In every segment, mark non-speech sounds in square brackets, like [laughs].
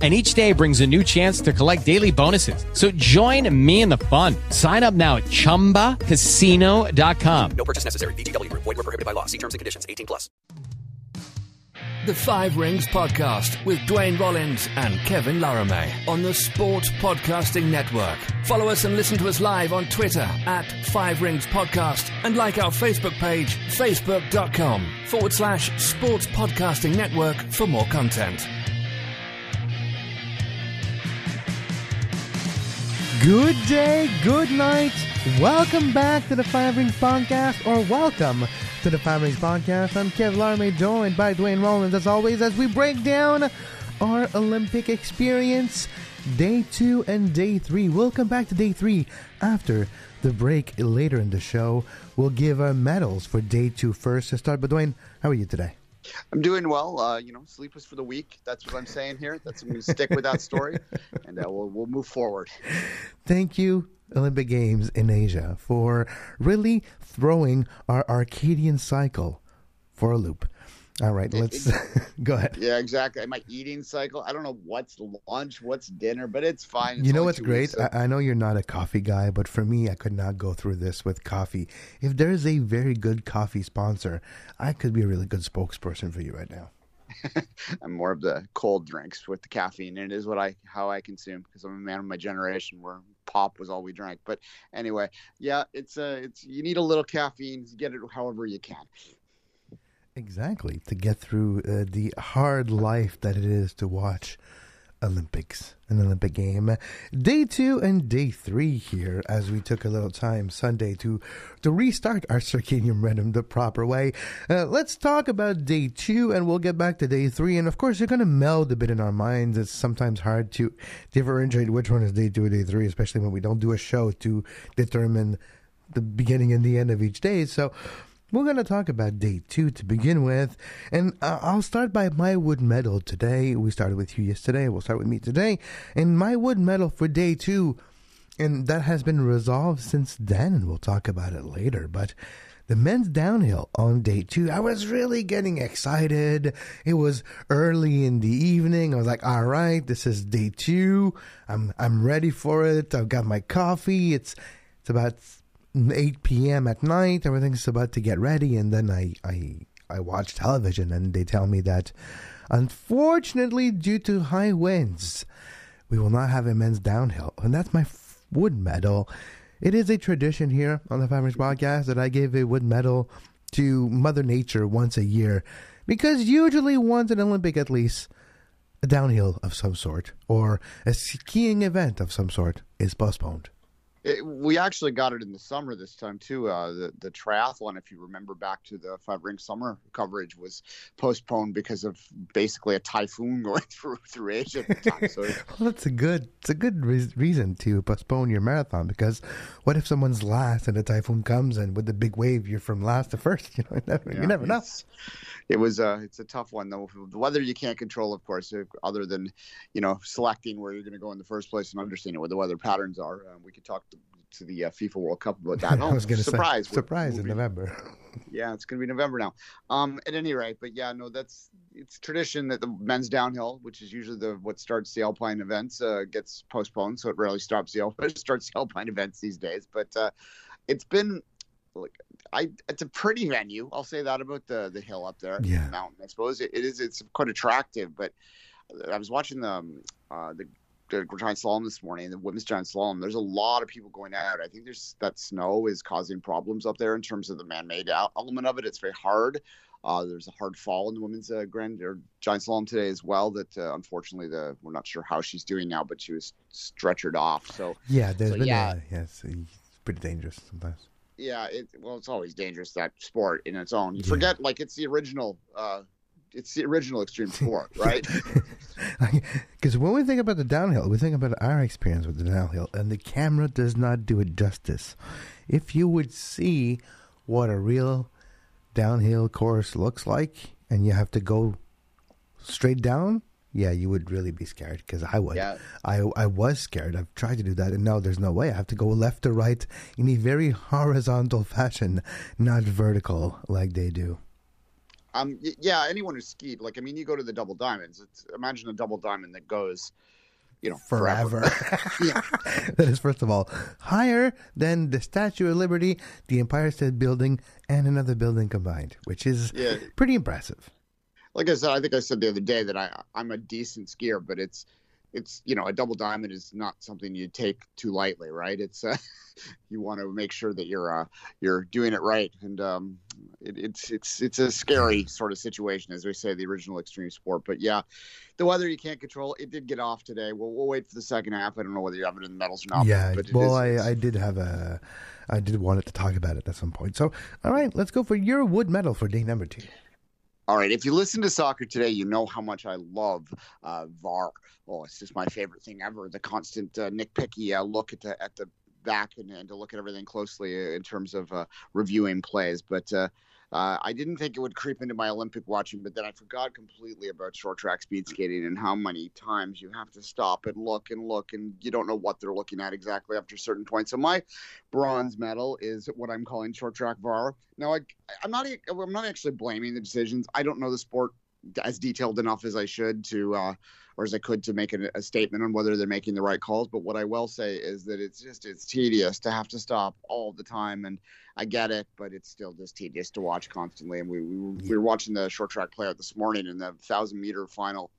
and each day brings a new chance to collect daily bonuses. So join me in the fun. Sign up now at ChumbaCasino.com. No purchase necessary. VGW. Void were prohibited by law. See terms and conditions. 18 plus. The Five Rings Podcast with Dwayne Rollins and Kevin Laramee on the Sports Podcasting Network. Follow us and listen to us live on Twitter at Five Rings Podcast and like our Facebook page, facebook.com forward slash Sports Podcasting Network for more content. Good day, good night. Welcome back to the Five Rings Podcast, or welcome to the Five Rings Podcast. I'm Kev Laramee, joined by Dwayne Rollins, as always, as we break down our Olympic experience, day two and day three. We'll come back to day three after the break later in the show. We'll give our medals for day two first to start. But Dwayne, how are you today? I'm doing well. Uh, you know, sleep for the weak. That's what I'm saying here. That's I'm going to stick with that story, [laughs] and uh, we'll we'll move forward. Thank you, Olympic Games in Asia, for really throwing our circadian cycle for a loop. All right, let's it, [laughs] go ahead. Yeah, exactly. My eating cycle. I don't know what's lunch, what's dinner, but it's fine. It's you know what's great? So. I, I, know you're not a coffee guy, but for me, I could not go through this with coffee. If there's a very good coffee sponsor, I could be a really good spokesperson for you right now. [laughs] I'm more of the cold drinks with the caffeine, and it is what I how I consume because I'm a man of my generation where pop was all we drank. But anyway, yeah, it's a it's you need a little caffeine. Get it however you can. Exactly, to get through uh, the hard life that it is to watch Olympics, an Olympic game. Day two and day three here, as we took a little time Sunday to to restart our circadian rhythm the proper way. Uh, let's talk about day two, and we'll get back to day three. And of course, you're going to meld a bit in our minds. It's sometimes hard to differentiate which one is day two and day three, especially when we don't do a show to determine the beginning and the end of each day. So we're going to talk about day two to begin with, and uh, I'll start by my wood medal today. We started with you yesterday. We'll start with me today, and my wood medal for day two, and that has been resolved since then, and we'll talk about it later. But the men's downhill on day two, I was really getting excited. It was early in the evening. I was like, "All right, this is day two. I'm I'm ready for it. I've got my coffee. It's it's about." 8 p.m. at night. Everything's about to get ready, and then I, I, I watch television, and they tell me that, unfortunately, due to high winds, we will not have a men's downhill, and that's my wood medal. It is a tradition here on the Five Rings Podcast that I give a wood medal to Mother Nature once a year, because usually once an Olympic at least, a downhill of some sort or a skiing event of some sort is postponed. It, we actually got it in the summer this time too. Uh, the the triathlon, if you remember back to the five ring summer coverage, was postponed because of basically a typhoon [laughs] going through through Asia at the time. So [laughs] well, that's a good it's a good re- reason to postpone your marathon because what if someone's last and a typhoon comes and with the big wave you're from last to first? [laughs] You know, you never, yeah, you never know. It was uh, it's a tough one though. The weather you can't control, of course, other than you know selecting where you're going to go in the first place and understanding what the weather patterns are. Uh, we could talk to the uh, FIFA World Cup about [laughs] that. Oh, I was to surprise, say surprise in November. [laughs] yeah, it's going to be November now. Um, at any rate, but yeah, no, that's it's tradition that the men's downhill, which is usually the what starts the alpine events, uh, gets postponed, so it rarely stops the alpine [laughs] starts the alpine events these days. But uh, it's been like I it's a pretty venue. I'll say that about the the hill up there, yeah. the mountain. I suppose it, it is. It's quite attractive, but I was watching the um, uh, the uh, giant slalom this morning, the women's giant slalom. There's a lot of people going out. I think there's that snow is causing problems up there in terms of the man-made element of it. It's very hard. Uh, there's a hard fall in the women's uh, grand or giant slalom today as well. That uh, unfortunately, the we're not sure how she's doing now, but she was stretchered off. So Yeah, there's So, been yeah. A, yes, it's pretty dangerous sometimes. yeah, it well, it's always dangerous that sport in its own. You Yeah. forget like it's the original. Uh, it's the original extreme [laughs] sport, right? [laughs] Because when we think about the downhill, we think about our experience with the downhill, and the camera does not do it justice. If you would see what a real downhill course looks like, and you have to go straight down, yeah, you would really be scared. Because I would, Yeah. I I was scared. I've tried to do that, and now there's no way. I have to go left to right in a very horizontal fashion, not vertical like they do. Um, yeah, anyone who skied, like I mean, you go to the double diamonds. It's imagine a double diamond that goes, you know, forever. [laughs] yeah. [laughs] that is, first of all, higher than the Statue of Liberty, the Empire State Building, and another building combined, which is Yeah. pretty impressive. like I said, I think I said the other day that I I'm a decent skier, but it's it's you know a double diamond is not something you take too lightly, right? It's uh, [laughs] you want to make sure that you're uh, you're doing it right, and um, it, it's it's it's a scary sort of situation, as we say, the original extreme sport. But yeah, the weather you can't control. It did get off today. We'll we'll wait for the second half. I don't know whether you have it in the medals or not. yeah, but well, is- I, I did have a, I did wanted to talk about it at some point. So, all right, let's go for your wood medal for day number two. All right, if you listen to soccer today, you know how much I love uh, VAR. Oh, it's just my favorite thing ever. The constant uh, nitpicky uh, look at the at the back and, and to look at everything closely uh, in terms of uh, reviewing plays. But uh, I didn't think it would creep into my Olympic watching, but then I forgot completely about short track speed skating and how many times you have to stop and look and look, and you don't know what they're looking at exactly after a certain points. So my bronze medal is what I'm calling short track VAR. Now I, I'm not I'm not actually blaming the decisions. I don't know the sport as detailed enough as I should to uh, or as I could to make a, a statement on whether they're making the right calls. But what I will say is that it's just it's tedious to have to stop all the time, and I get it, but it's still just tedious to watch constantly. And we we, were- we were watching the short track play out this morning in the thousand meter final.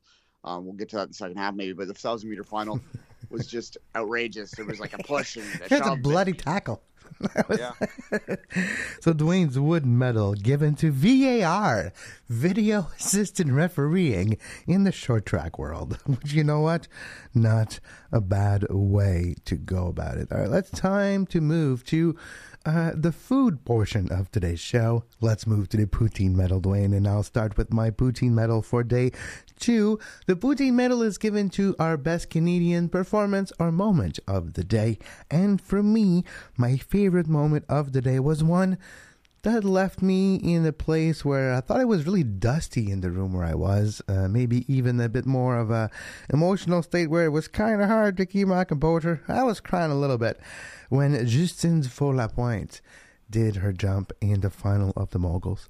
Um, we'll get to that in the second half maybe, but the thousand meter final [laughs] was just outrageous. There was like a push and a a bloody tackle. [laughs] So Dwayne's wood medal given to VAR, video assistant refereeing in the short track world. [laughs] Which you know what? Not a bad way to go about it. All right, let's time to move to uh, the food portion of today's show. Let's move to the poutine medal, Dwayne, and I'll start with my poutine medal for day two. The poutine medal is given to our best Canadian performance or moment of the day, and for me, my favorite moment of the day was one that left me in a place where I thought it was really dusty in the room where I was. Uh, maybe even a bit more of a emotional state where it was kind of hard to keep my composure. I was crying a little bit when Justine Dufour-Lapointe did her jump in the final of the moguls.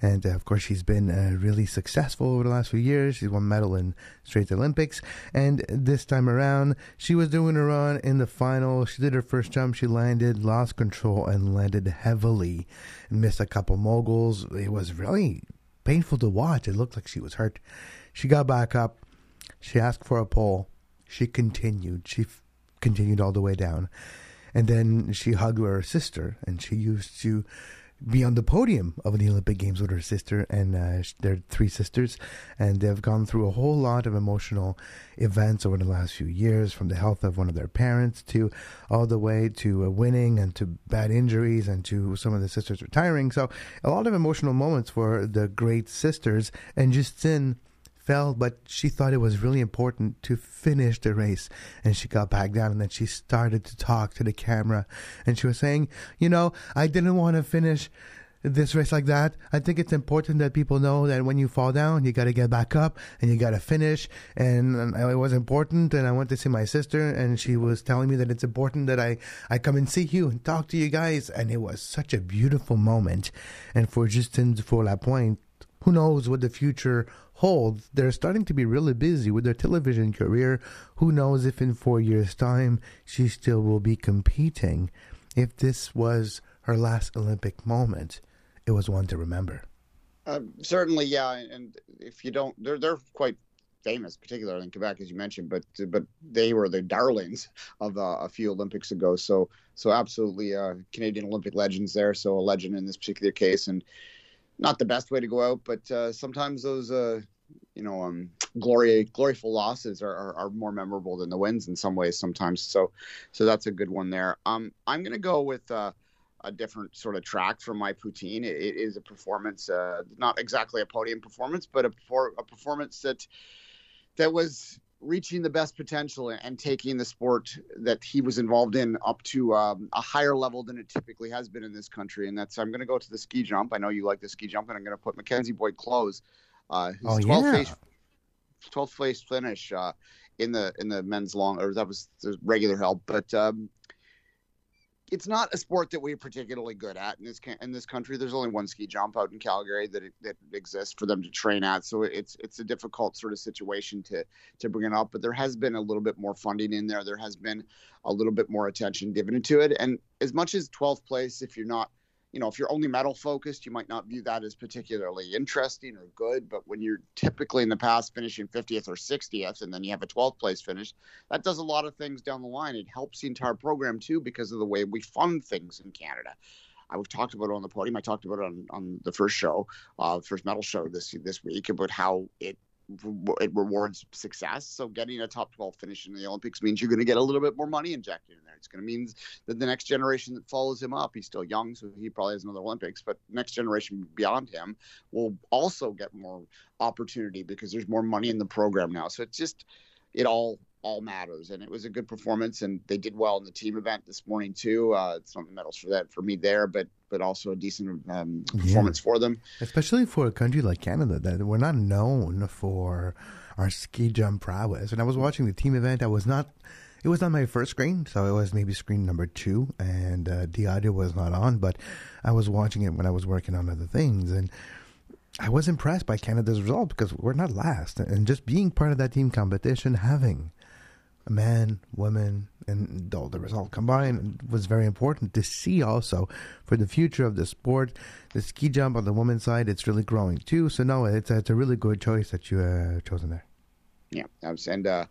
And uh, of course, she's been uh, really successful over the last few years. She's won medal in straight Olympics. And this time around, she was doing her run in the final. She did her first jump. She landed, lost control, and landed heavily. Missed a couple moguls. It was really painful to watch. It looked like she was hurt. She got back up. She asked for a pole. She continued. She f- continued all the way down. And then she hugged her sister, and she used to be on the podium of the Olympic Games with her sister and uh, their three sisters, and they've gone through a whole lot of emotional events over the last few years, from the health of one of their parents to all the way to uh, winning and to bad injuries and to some of the sisters retiring. So a lot of emotional moments for the great sisters, and Justine fell, but she thought it was really important to finish the race. And she got back down and then she started to talk to the camera. And she was saying, You know, I didn't want to finish this race like that. I think it's important that people know that when you fall down, you got to get back up and you got to finish. And, it was important. And I went to see my sister, and she was telling me that it's important that I, I come and see you and talk to you guys. And it was such a beautiful moment. And for Justin Dufour-Lapointe, who knows what the future holds. They're starting to be really busy with their television career. Who knows if in four years' time she still will be competing? If this was her last Olympic moment, it was one to remember. Uh, certainly, yeah. And if you don't, they're they're quite famous, particularly in Quebec, as you mentioned. But but they were the darlings of uh, a few Olympics ago. So so absolutely uh, Canadian Olympic legends there. So a legend in this particular case, and not the best way to go out, but uh, sometimes those uh, you know um, glory gloryful losses are, are, are, more memorable than the wins in some ways sometimes. So so that's a good one there. Um, I'm gonna go with. Uh, a different sort of track from my poutine. It, it is a performance, uh, not exactly a podium performance, but a, a performance that that was reaching the best potential and taking the sport that he was involved in up to um, a higher level than it typically has been in this country. And that's I'm going to go to the ski jump. I know you like the ski jump, and I'm going to put Mackenzie Boyd-Clowes, uh, his oh, 12th, yeah. place, 12th place finish uh, in the in the men's long, or that was the regular hill, but. Um, it's not a sport that we're particularly good at in this in this country. There's only one ski jump out in Calgary that that exists for them to train at, so it's it's a difficult sort of situation to to bring it up. But there has been a little bit more funding in there. There has been a little bit more attention given to it. And as much as 12th place, if you're not you know, if you're only medal focused, you might not view that as particularly interesting or good. But when you're typically in the past finishing 50th or 60th, and then you have a 12th place finish, that does a lot of things down the line. It helps the entire program too because of the way we fund things in Canada. I've talked about it on the podium. I talked about it on, on the first show, uh, first medal show this this week about how it it rewards success. So getting a top 12 finish in the Olympics means you're going to get a little bit more money injected in there. It's going to mean that the next generation that follows him up, he's still young, so he probably has another Olympics, but next generation beyond him will also get more opportunity because there's more money in the program now. So it's just, it all all matters. And it was a good performance, and they did well in the team event this morning too. Uh, it's not the medals for that for me there, but but also a decent um, performance yeah. for them, especially for a country like Canada that we're not known for our ski jump prowess. And I was watching the team event. I was not. It was on my first screen, so it was maybe screen number two, and uh, the audio was not on. But I was watching it when I was working on other things, and I was impressed by Canada's result because we're not last, and just being part of that team competition, having man, woman, and all the result combined was very important to see also for the future of the sport. The ski jump on the women's side, it's really growing too. So no, it's a, it's a really good choice that you uh, chosen there. Yeah, and uh,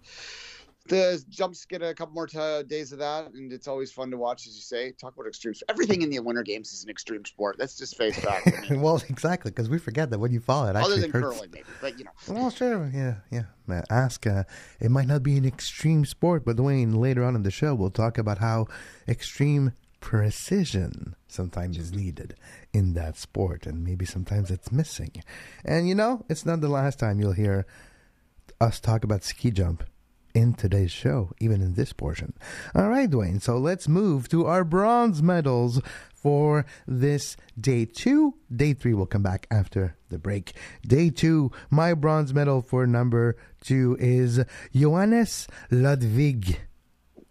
the jumps get a couple more t- days of that, and it's always fun to watch, as you say. Talk about extreme. Everything in the Winter Games is an extreme sport. Let's just face fact. [laughs] well, exactly, because we forget that when you fall, it other actually than hurts. curling, maybe, but you know. Well, sure, yeah, yeah. Ask. Uh, it might not be an extreme sport, but Dwayne, later on in the show, we'll talk about how extreme precision sometimes is needed in that sport, and maybe sometimes it's missing. And you know, it's not the last time you'll hear us talk about ski jump in today's show, even in this portion. All right, Dwayne, so let's move to our bronze medals for this day two. Day three will come back after the break. Day two, my bronze medal for number two is Johannes Ludwig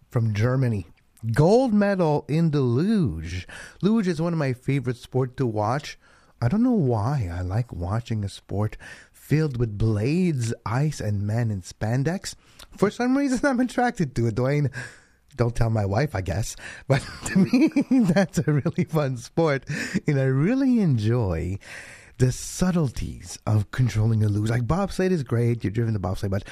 from Germany. Gold medal in the luge. Luge is one of my favorite sports to watch. I don't know why I like watching a sport filled with blades, ice, and men in spandex. For some reason, I'm attracted to it, Dwayne. Don't tell my wife, I guess. [laughs] But to me, [laughs] that's a really fun sport. And I really enjoy the subtleties of controlling a luge. Like bobsled is great, you're driven the bobsled, but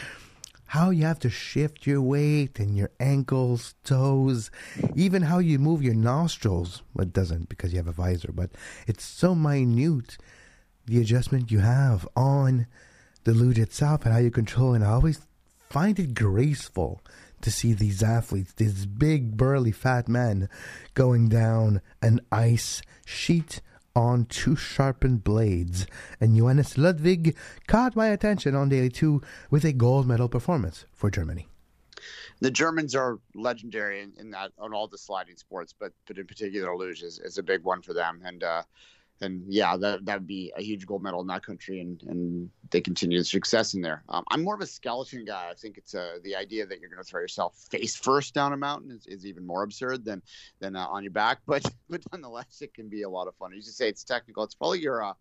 how you have to shift your weight and your ankles, toes, even how you move your nostrils. Well, it doesn't because you have a visor, but it's so minute the adjustment you have on the luge itself and how you control it. And I always find it graceful to see these athletes, these big, burly, fat men, going down an ice sheet on two sharpened blades. And Johannes Ludwig caught my attention on day two with a gold medal performance for Germany. The Germans are legendary in, in that on all the sliding sports, but but in particular luge is, is a big one for them. And uh, and yeah, that that would be a huge gold medal in that country, and and they continue the success in there. Um, I'm more of a skeleton guy. I think it's uh, the idea that you're going to throw yourself face first down a mountain is, is even more absurd than than uh, on your back. [laughs] But but nonetheless, it can be a lot of fun. As you say, it's technical. It's probably your uh,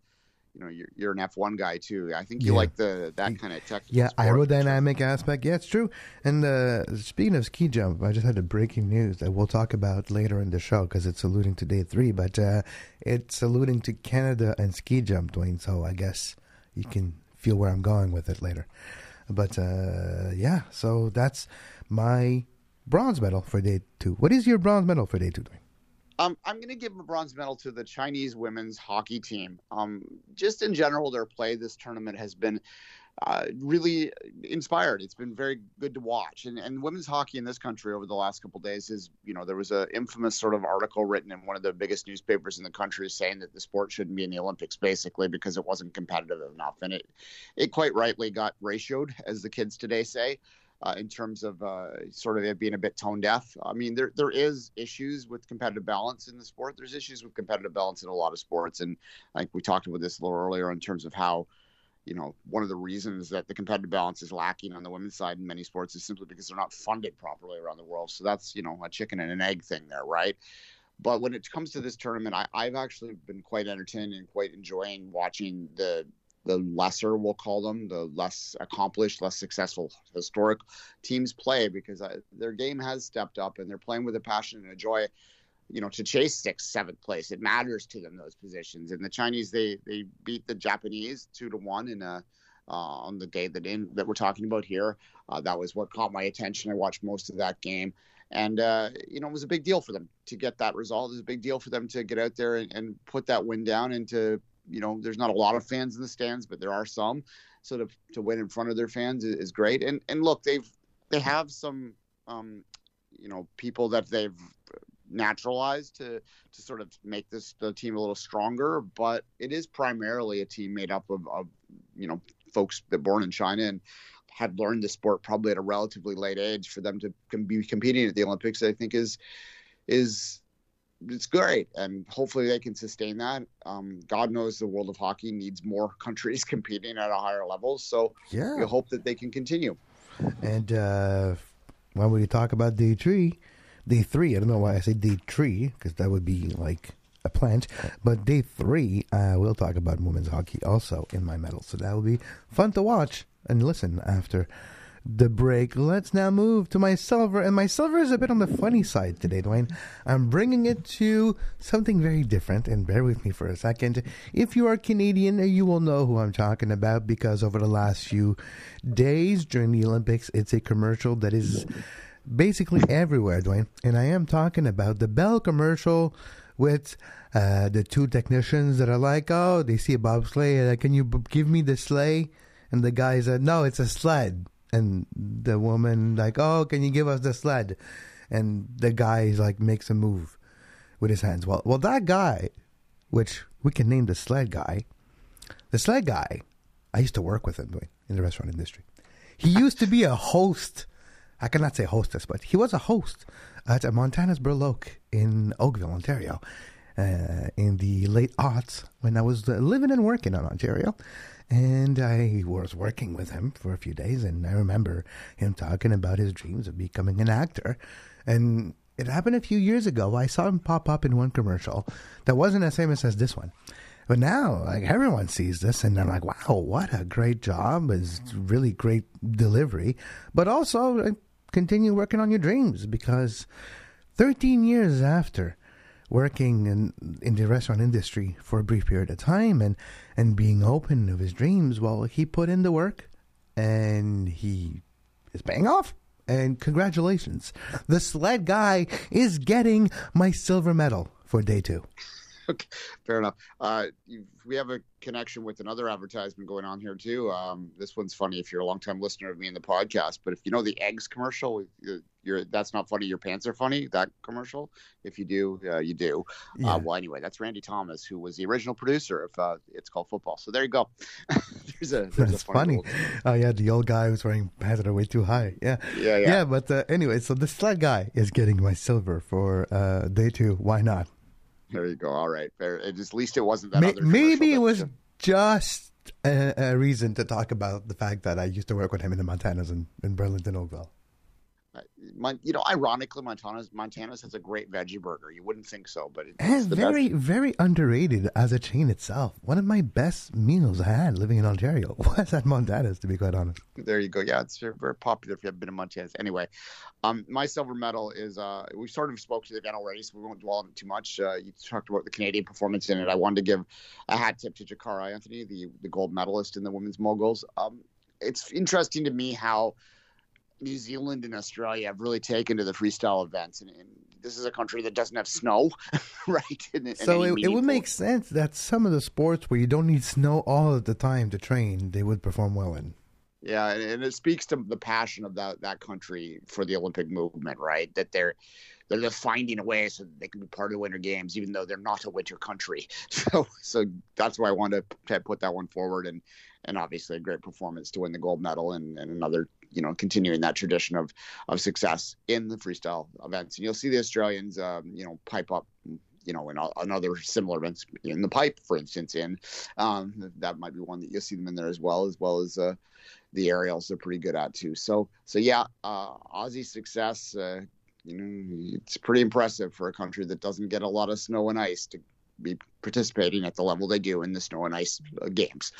you know you're, you're an F1 guy too. I think you yeah. like the that kind of technical. Yeah, aerodynamic aspect. Yeah, it's true. And uh, speaking of ski jump, I just had a breaking news that we'll talk about later in the show because it's alluding to day three, but uh, it's alluding to Canada and ski jump, Dwayne. So I guess you can feel where I'm going with it later. But uh, yeah, so that's my bronze medal for day two. What is your bronze medal for day two, Dwayne? Um, I'm going to give a bronze medal to the Chinese women's hockey team. Um, just in general, their play this tournament has been uh, really inspired. It's been very good to watch. And, and women's hockey in this country over the last couple days is, you know, there was an infamous sort of article written in one of the biggest newspapers in the country saying that the sport shouldn't be in the Olympics basically because it wasn't competitive enough. And it, it quite rightly got ratioed, as the kids today say. Uh, in terms of uh, sort of it being a bit tone deaf. I mean, there there is issues with competitive balance in the sport. There's issues with competitive balance in a lot of sports, and like we talked about this a little earlier in terms of how you know, one of the reasons that the competitive balance is lacking on the women's side in many sports is simply because they're not funded properly around the world. So that's, you know, a chicken and an egg thing there, right? But when it comes to this tournament, I, have actually been quite entertained and quite enjoying watching the the lesser, we'll call them, the less accomplished, less successful historic teams play because I, their game has stepped up and they're playing with a passion and a joy you know, to chase sixth, seventh place. It matters to them those positions. And the Chinese, they they beat the Japanese two to one in a uh, on the day that in that we're talking about here. Uh, that was what caught my attention. I watched most of that game, and uh, you know, it was a big deal for them to get that result. It was a big deal for them to get out there and, and put that win down. And to you know, there's not a lot of fans in the stands, but there are some. So to to win in front of their fans is, is great. And and look, they've they have some um, you know people that they've naturalized to to sort of make this the team a little stronger. But it is primarily a team made up of, of you know folks that born in China and had learned the sport probably at a relatively late age for them to be competing at the Olympics. I think is is it's great, and hopefully they can sustain that. Um, God knows the world of hockey needs more [laughs] countries [laughs] competing at a higher level, so yeah. we hope that they can continue. And uh, when we talk about day three, Day three, I don't know why I say day three, because that would be like a plant. But day three, I will talk about women's hockey also in my medal. So that will be fun to watch and listen after the break. Let's now move to my silver. And my silver is a bit on the funny side today, Dwayne. I'm bringing it to something very different. And bear with me for a second. If you are Canadian, you will know who I'm talking about because over the last few days during the Olympics, it's a commercial that is basically everywhere, Dwayne. And I am talking about the Bell commercial with uh, the two technicians that are like, oh, they see a bobsleigh. Uh, can you b- give me the sleigh? And the guy said, no, it's a sled. And the woman like, oh, can you give us the sled? And the guy like makes a move with his hands. Well, well, that guy, which we can name the sled guy, the sled guy, I used to work with him in the restaurant industry. He used to be a host I cannot say hostess, but he was a host at Montana's Burloak in Oakville, Ontario, uh, in the late aughts when I was uh, living and working in Ontario. And I was working with him for a few days, and I remember him talking about his dreams of becoming an actor. And it happened a few years ago. I saw him pop up in one commercial that wasn't as famous as this one. But now, like everyone sees this, and they're like, "Wow, what a great job! It's really great delivery." But also, continue working on your dreams because 13 years after working in, in the restaurant industry for a brief period of time and, and being open of his dreams, well, he put in the work and he is paying off. And congratulations. The sled guy is getting my silver medal for day two. [laughs] Okay, fair enough. Uh, we have a connection with another advertisement going on here too. Um, this one's funny if you're a long-time listener of me in the podcast, but if you know the eggs commercial, you're, that's not funny. Your pants are funny. That commercial. If you do, uh, you do. Uh, yeah. Uh, well, anyway, that's Randy Thomas, who was the original producer of uh, It's Called Football. So there you go. [laughs] there's a. There's that's a funny. funny. Oh yeah, the old guy who's wearing pants that are way too high. Yeah. Yeah. Yeah. yeah but uh, anyway, so the sled guy is getting my silver for uh, day two. Why not? There you go. All right. Fair. At least it wasn't that. maybe it was just a, a, reason to talk about the fact that I used to work with him in the Montanas in, in Burlington, Oakville you know, ironically, Montana's Montana's has a great veggie burger. You wouldn't think so, but it's, it's very, best. very underrated as a chain itself. One of my best meals I had living in Ontario [laughs] was at Montana's, to be quite honest. There you go. Yeah, it's very popular if you have been in Montana's. Anyway, um, my silver medal is uh, we sort of spoke to the event already, so we won't dwell on it too much. Uh, you talked about the Canadian performance in it. I wanted to give a hat tip to Jakara Anthony, the the gold medalist in the women's moguls. Um, it's interesting to me how New Zealand and Australia have really taken to the freestyle events, and, and this is a country that doesn't have snow, [laughs] right? In, in So it, it would make sense that some of the sports where you don't need snow all of the time to train, they would perform well in. Yeah, and, and it speaks to the passion of that that country for the Olympic movement, right? That they're they're just finding a way so that they can be part of the Winter Games, even though they're not a winter country. [laughs] So so that's why I wanted to put that one forward, and and obviously a great performance to win the gold medal, and, and another you know continuing that tradition of of success in the freestyle events. And you'll see the Australians, um, you know, pipe up. You know, in another similar events in the pipe, for instance, in um, that might be one that you'll see them in there as well, as well as uh, the aerials they're pretty good at too. So so yeah, uh, Aussie success. Uh, you know, it's pretty impressive for a country that doesn't get a lot of snow and ice to be participating at the level they do in the snow and ice uh, games.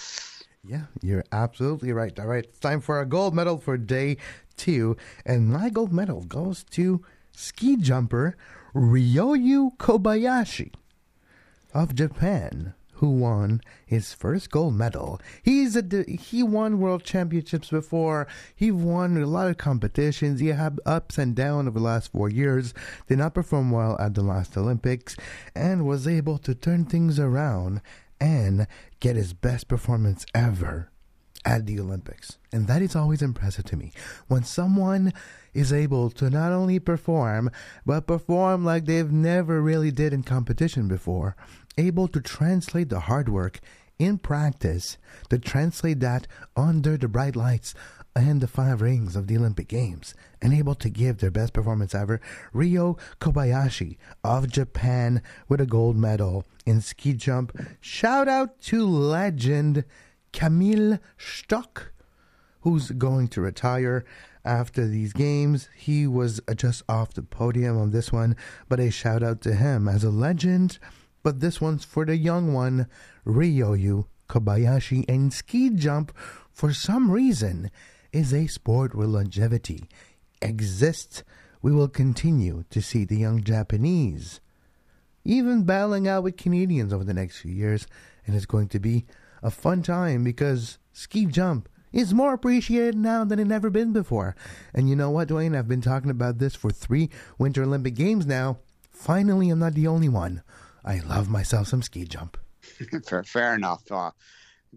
Yeah, you're absolutely right. All right, it's time for our gold medal for day two. And my gold medal goes to ski jumper Ryoyu Kobayashi of Japan, who won his first gold medal. He's a he won world championships before. He won a lot of competitions. He had ups and downs over the last four years. Did not perform well at the last Olympics, and was able to turn things around and get his best performance ever at the Olympics. And that is always impressive to me. When someone is able to not only perform, but perform like they've never really did in competition before, able to translate the hard work in practice, to translate that under the bright lights and the five rings of the Olympic Games, and able to give their best performance ever, Ryo Kobayashi of Japan with a gold medal in ski jump. Shout out to legend Kamil Stoch, who's going to retire after these games. He was just off the podium on this one, but a shout out to him as a legend. But this one's for the young one, Ryoyu Kobayashi. And ski jump, for some reason, is a sport where longevity exists. We will continue to see the young Japanese even battling out with Canadians over the next few years, and it's going to be a fun time because ski jump is more appreciated now than it ever been before. And you know what, Dwayne? I've been talking about this for three Winter Olympic Games now. Finally, I'm not the only one. I love myself some ski jump. [laughs] fair, fair enough. Uh,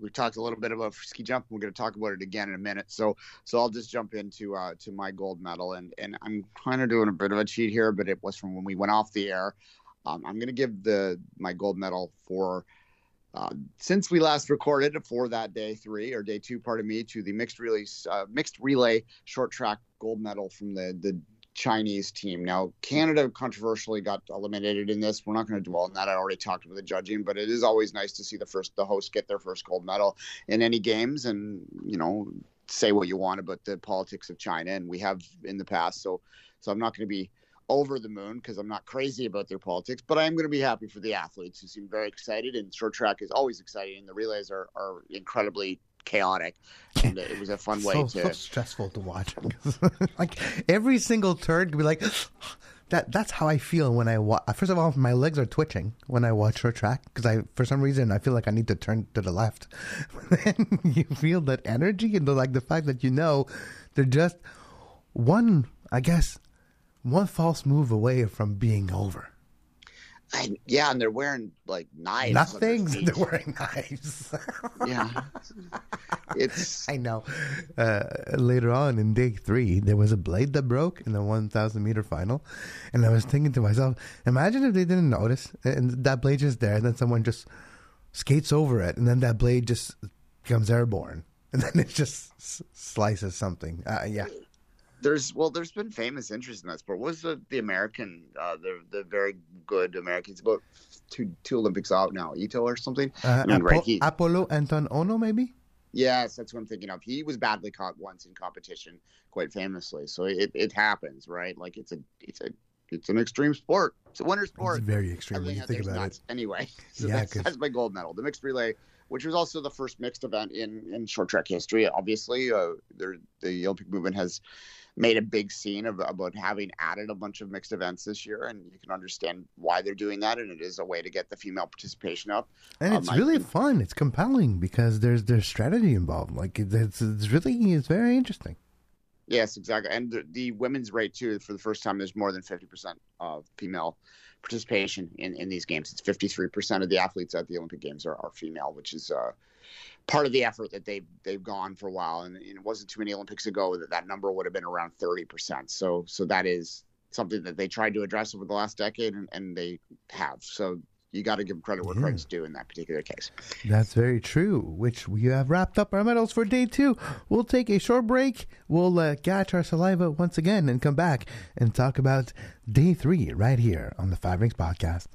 we talked a little bit about ski jump. We're going to talk about it again in a minute. So, so I'll just jump into uh, to my gold medal, and and I'm kind of doing a bit of a cheat here, but it was from when we went off the air. Um, I'm going to give the my gold medal for uh, since we last recorded for that day three or day two, part of me, to the mixed relay uh, mixed relay short track gold medal from the the Chinese team. Now, Canada controversially got eliminated in this. We're not going to dwell on that. I already talked about the judging, but it is always nice to see the first the host get their first gold medal in any games, and you know say what you want about the politics of China, and we have in the past. So, so I'm not going to be over the moon because I'm not crazy about their politics, but I am going to be happy for the athletes who seem very excited. And short track is always exciting, and the relays are, are incredibly chaotic. [laughs] And it was a fun way so, to. so stressful to watch. [laughs] like every single turn could be like [gasps] that. That's how I feel when I watch. First of all, my legs are twitching when I watch short track because I, for some reason, I feel like I need to turn to the left. [laughs] then you feel that energy and the, like the fact that you know they're just one, I guess, one false move away from being over. And, yeah, and they're wearing like knives. Nothing's. [laughs] They're wearing knives. [laughs] yeah, it's. [laughs] I know. Uh, later on in day three, there was a blade that broke in the 1,000 meter final. And I was thinking to myself, imagine if they didn't notice and that blade just there, and then someone just skates over it, and then that blade just becomes airborne. And then it just s- slices something. Uh, yeah. There's well, there's been famous interest in that sport. What was the the American, uh, the the very good Americans about two two Olympics out now, Ito or something? Uh, I mean, right, he- Apolo Anton Ohno, maybe? Yes, that's what I'm thinking of. He was badly caught once in competition, quite famously. So it, it happens, right? Like it's a it's a it's an extreme sport. It's a winter sport. It's very extreme when you think about nuts. it. Anyway, [laughs] so Yeah, that's, that's my gold medal. The mixed relay which was also the first mixed event in in short track history. Obviously, uh, there, the Olympic movement has made a big scene of, about having added a bunch of mixed events this year, and you can understand why they're doing that. And it is a way to get the female participation up. And Um, it's I really think- fun. It's compelling because there's there's strategy involved. Like it's it's really it's very interesting. Yes, exactly. And the, the women's rate too. For the first time, there's more than fifty percent of female participation in, in these games. It's fifty three percent of the athletes at the Olympic Games are, are female, which is uh, part of the effort that they've they've gone for a while. And it wasn't too many Olympics ago that that number would have been around thirty percent. So so that is something that they tried to address over the last decade, and, and they have. So you got to give credit where Yeah. credit's due in that particular case. That's very true. Which we have wrapped up our medals for day two. We'll take a short break. We'll uh, catch our saliva once again and come back and talk about day three right here on the Five Rings podcast.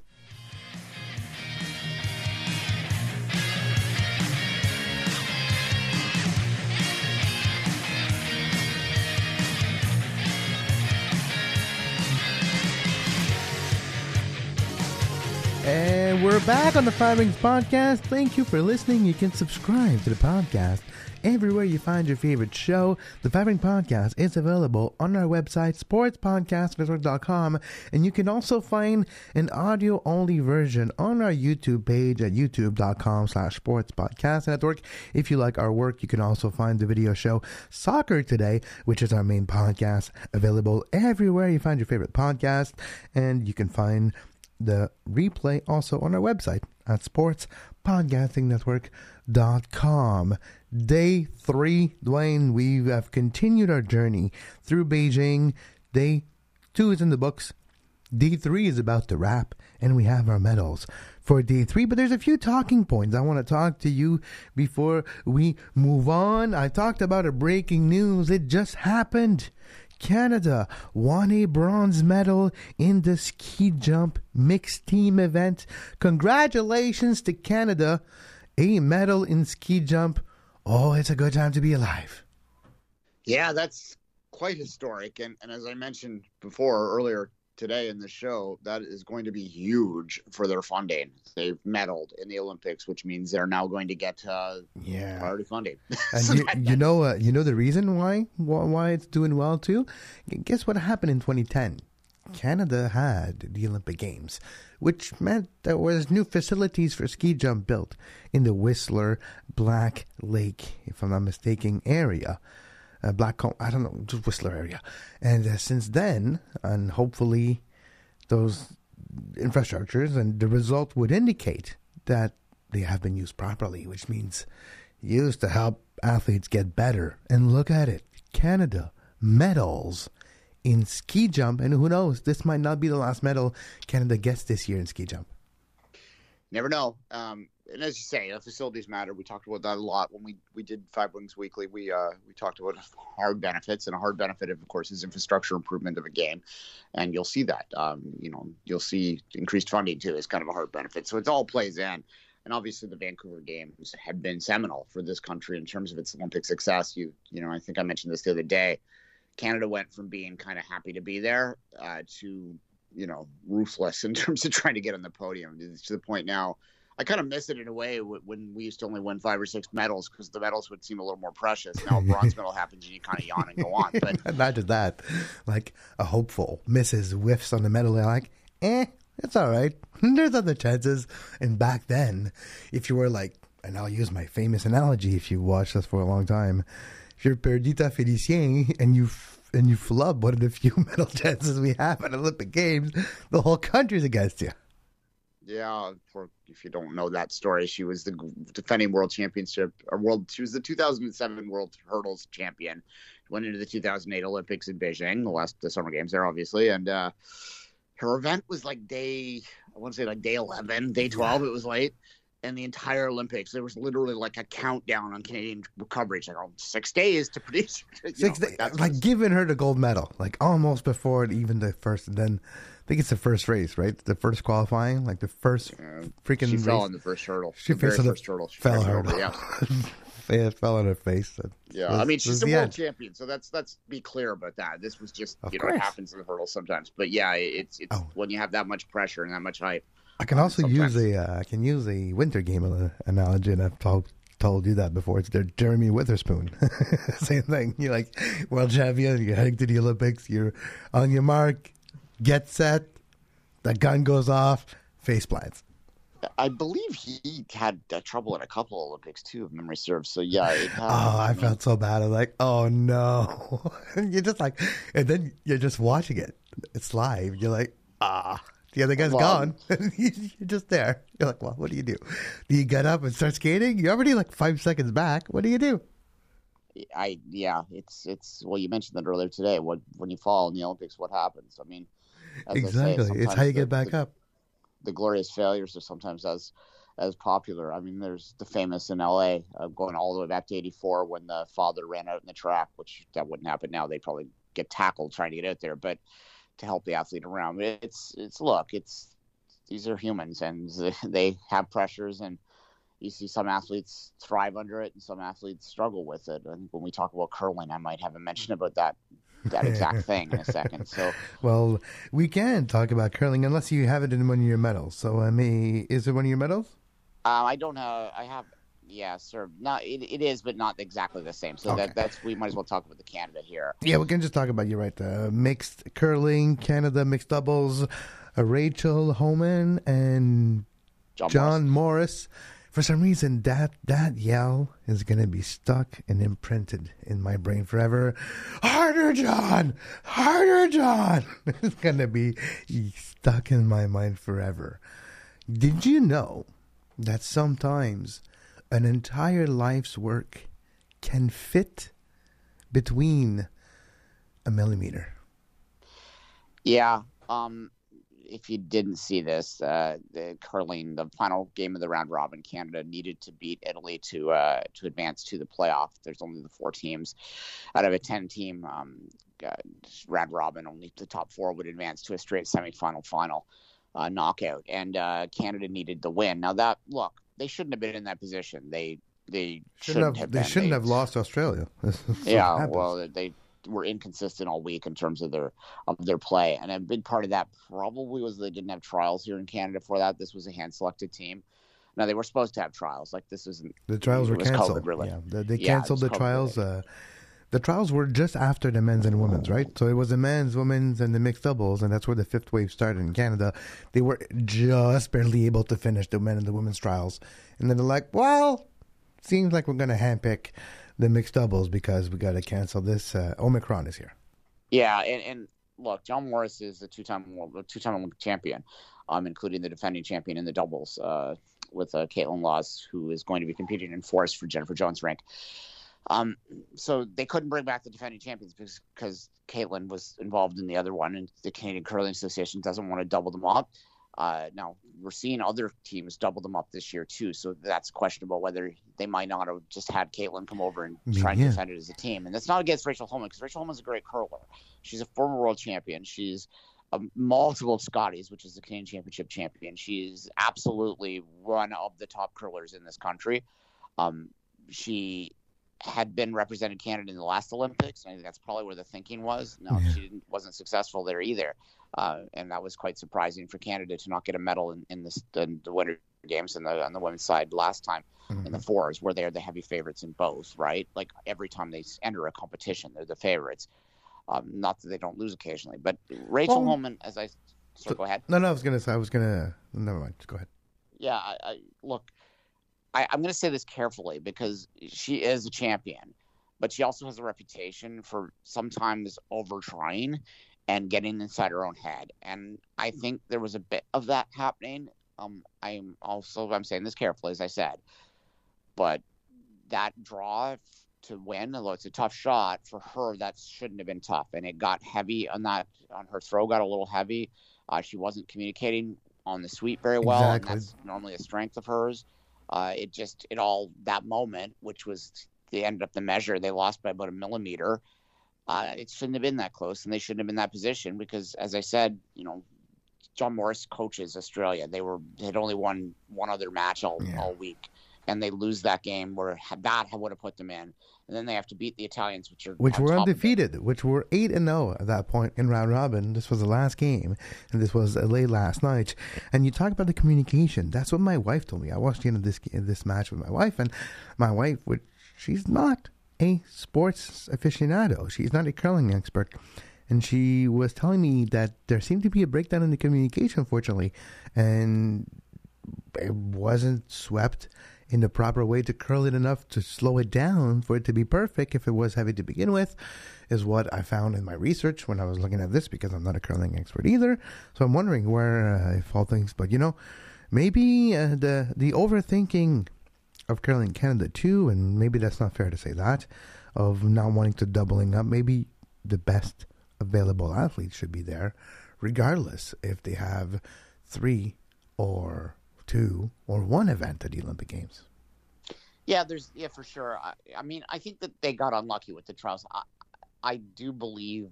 And we're back on the Five Rings Podcast. Thank you for listening. You can subscribe to the podcast everywhere you find your favorite show. The Five Ring Podcast is available on our website, sportspodcastnetwork.com, and you can also find an audio-only version on our YouTube page at youtube.com slash sportspodcastnetwork. If you like our work, you can also find the video show Soccer Today, which is our main podcast, available everywhere you find your favorite podcast, and you can find the replay also on our website at sportspodcastingnetwork.com. Day three, Dwayne, we have continued our journey through Beijing. Day two is in the books. Day three is about to wrap, and we have our medals for day three. But there's a few talking points I want to talk to you before we move on. I talked about a breaking news. It just happened. Canada won a bronze medal in the ski jump mixed team event. Congratulations to Canada. A medal in ski jump. Oh, it's a good time to be alive. Yeah, that's quite historic. And, and as I mentioned before earlier today in the show, that is going to be huge for their funding. They've medaled in the Olympics, which means they're now going to get uh, Yeah. priority funding. [laughs] And So you, that- you know, uh, you know the reason why why why it's doing well too. Guess what happened in 2010? Canada had the Olympic Games, which meant there was new facilities for ski jump built in the Whistler Black Lake, if I'm not mistaken, area. Uh, Black, Co- I don't know, just Whistler area. And uh, since then, and hopefully those infrastructures and the result would indicate that they have been used properly, which means used to help athletes get better. And look at it Canada medals in ski jump. And who knows, this might not be the last medal Canada gets this year in ski jump. never know. Um, and as you say, the facilities matter. We talked about that a lot when we, we did Five Rings Weekly. We uh, we talked about hard benefits, and a hard benefit, of course, is infrastructure improvement of a game, and you'll see that. Um, you know, you'll see increased funding too is kind of a hard benefit. So it all plays in. And obviously, the Vancouver Games have been seminal for this country in terms of its Olympic success. You you know, I think I mentioned this the other day. Canada went from being kind of happy to be there uh, to you know ruthless [laughs] in terms of trying to get on the podium. It's to the point now. I kind of miss it in a way when we used to only win five or six medals because the medals would seem a little more precious. Now a [laughs] bronze medal happens and you kind of yawn and go on. [laughs] But imagine that, like a hopeful misses whiffs on the medal. They're like, eh, it's all right. [laughs] There's other chances. And back then, if you were like, and I'll use my famous analogy if you watched us for a long time, if you're Perdita Felicien and you and you flub one of the few medal chances we have at Olympic Games, the whole country's against you. Yeah, for if you don't know that story, she was the defending world championship or world. She was the 2007 world hurdles champion. Went into the 2008 Olympics in Beijing, the last the summer games there, obviously, and uh, her event was like day I want to say like day 11, day 12. It was late. And the entire Olympics, there was literally like a countdown on Canadian coverage, like oh, six days to [laughs] produce. know, Six like, days, like what's- giving her the gold medal, like almost before even the first. Then I think it's the first race, right? The first qualifying, like the first uh, freaking. she fell race. on the first hurdle. She fell on the first hurdle. She fell over, Yeah. [laughs] yeah, it fell on her face. That Yeah, was- I mean she's a world end. champion, so that's let's be clear about that. This was just Of you know it happens in the hurdle sometimes, but yeah, it's it's Oh. when you have that much pressure and that much hype. I can also use a uh, I can use a winter game uh, analogy, and I've told told you that before. It's the Jeremy Wotherspoon. [laughs] Same thing. You're like world champion. You're heading to the Olympics. You're on your mark. Get set. The gun goes off. Face plants. I believe he had uh, trouble in a couple Olympics too, if memory serves. So yeah. It, oh, I felt so bad. I'm like, oh no. [laughs] you're just like, and then you're just watching it. It's live. You're like, ah. The other guy's gone. [laughs] You're just there. You're like, well, what do you do? Do you get up and start skating? You're already like five seconds back. What do you do? I yeah, it's it's well, you mentioned that earlier today. What when you fall in the Olympics, what happens? I mean, exactly. Say, it's how you get the, back the, up. The glorious failures are sometimes as as popular. I mean, there's the famous in L.A. Uh, going all the way back to '84 when the father ran out in the track, which that wouldn't happen now. They'd probably get tackled trying to get out there, but to help the athlete around. It's it's look, it's these are humans and [laughs] they have pressures and you see some athletes thrive under it and some athletes struggle with it. And when we talk about curling, I might have a mention about that that exact [laughs] thing in a second. So, well, we can talk about curling unless you have it in one of your medals. So, I mean, is it one of your medals? Uh, I don't have. I have yeah, sir. Not it, it is, but not exactly the same. So okay. that that's we might as well talk about the Canada here. Yeah, we can just talk about you right. The mixed curling, Canada mixed doubles, uh, Rachel Homan and John, John Morris. Morris. For some reason, that that yell is going to be stuck and imprinted in my brain forever. Harder, John! Harder, John! [laughs] it's going to be stuck in my mind forever. Did you know that sometimes an entire life's work can fit between a millimeter. Yeah. Um, if you didn't see this, uh, the curling, the final game of the round robin, Canada needed to beat Italy to uh, to advance to the playoff. There's only the four teams out of a ten team um, uh, round robin. Only the top four would advance to a straight semifinal final uh, knockout, and uh, Canada needed the win. Now that look, they shouldn't have been in that position. They they shouldn't, shouldn't have, They shouldn't they, have lost Australia. [laughs] yeah, well, they were inconsistent all week in terms of their of their play, and a big part of that probably was they didn't have trials here in Canada for that. This was a hand selected team. Now they were supposed to have trials. Like this isn't the trials were canceled. COVID, really. Yeah, they, canceled yeah, the trials. Uh, the trials were just after the men's and women's, right? So it was the men's, women's, and the mixed doubles, and that's where the fifth wave started in Canada. They were just barely able to finish the men and the women's trials, and then they're like, "Well, seems like we're going to handpick the mixed doubles because we got to cancel this. Uh, Omicron is here." Yeah, and, and look, John Morris is a two-time two-time Olympic champion, um, including the defending champion in the doubles uh, with uh, Kaitlyn Lawes, who is going to be competing in fours for Jennifer Jones' rink. Um, so they couldn't bring back the defending champions because because Kaitlyn was involved in the other one, and the Canadian Curling Association doesn't want to double them up. Uh, now we're seeing other teams double them up this year too, so that's questionable whether they might not have just had Kaitlyn come over and try and defend it as a team. And that's not against Rachel Homan because Rachel Homan's a great curler. She's a former world champion. She's a multiple Scotties, which is the Canadian Championship champion. She's absolutely one of the top curlers in this country. Um, she had been represented Canada in the last Olympics. I think that's probably where the thinking was. No, yeah. she wasn't successful there either, uh, and that was quite surprising for Canada to not get a medal in, in, this, in the Winter Games on the on the women's side last time mm-hmm. in the mm-hmm. fours, where they're the heavy favorites in both. Right, like every time they enter a competition, they're the favorites. Um, not that they don't lose occasionally, but Rachel well, Homan, as I so, go ahead. No, no, I was gonna say I was gonna. Never mind. Just Go ahead. Yeah, I, I look I, I'm going to say this carefully because she is a champion, but she also has a reputation for sometimes over trying and getting inside her own head. And I think there was a bit of that happening. Um, I'm also I'm saying this carefully, as I said, but that draw to win, although it's a tough shot for her, that shouldn't have been tough, and it got heavy on that on her throw, got a little heavy. Uh, she wasn't communicating on the sweep very well, exactly. and that's normally a strength of hers. Uh, it just it all that moment, which was they ended up the measure, they lost by about a millimeter. Uh, it shouldn't have been that close, and they shouldn't have been in that position because, as I said, you know, John Morris coaches Australia. They were had only won one other match all, yeah. all week, and they lose that game where that would have put them in, and then they have to beat the Italians, which are which were top of it. undefeated, which were eight and zero at that point in round robin. This was the last game, and this was uh, late last night. And you talk about the communication. That's what my wife told me. I watched the end of this this match with my wife, and my wife, which she's not a sports aficionado, she's not a curling expert. And she was telling me that there seemed to be a breakdown in the communication, unfortunately, and it wasn't swept in the proper way to curl it enough to slow it down for it to be perfect if it was heavy to begin with is what I found in my research when I was looking at this because I'm not a curling expert either. So I'm wondering where uh, I fall things. But you know, maybe uh, the the overthinking of curling Canada too, and maybe that's not fair to say that of not wanting to doubling up. Maybe the best available athletes should be there, regardless if they have three or two or one event at the Olympic Games. Yeah, there's yeah for sure. I, I mean, I think that they got unlucky with the trials. I, I do believe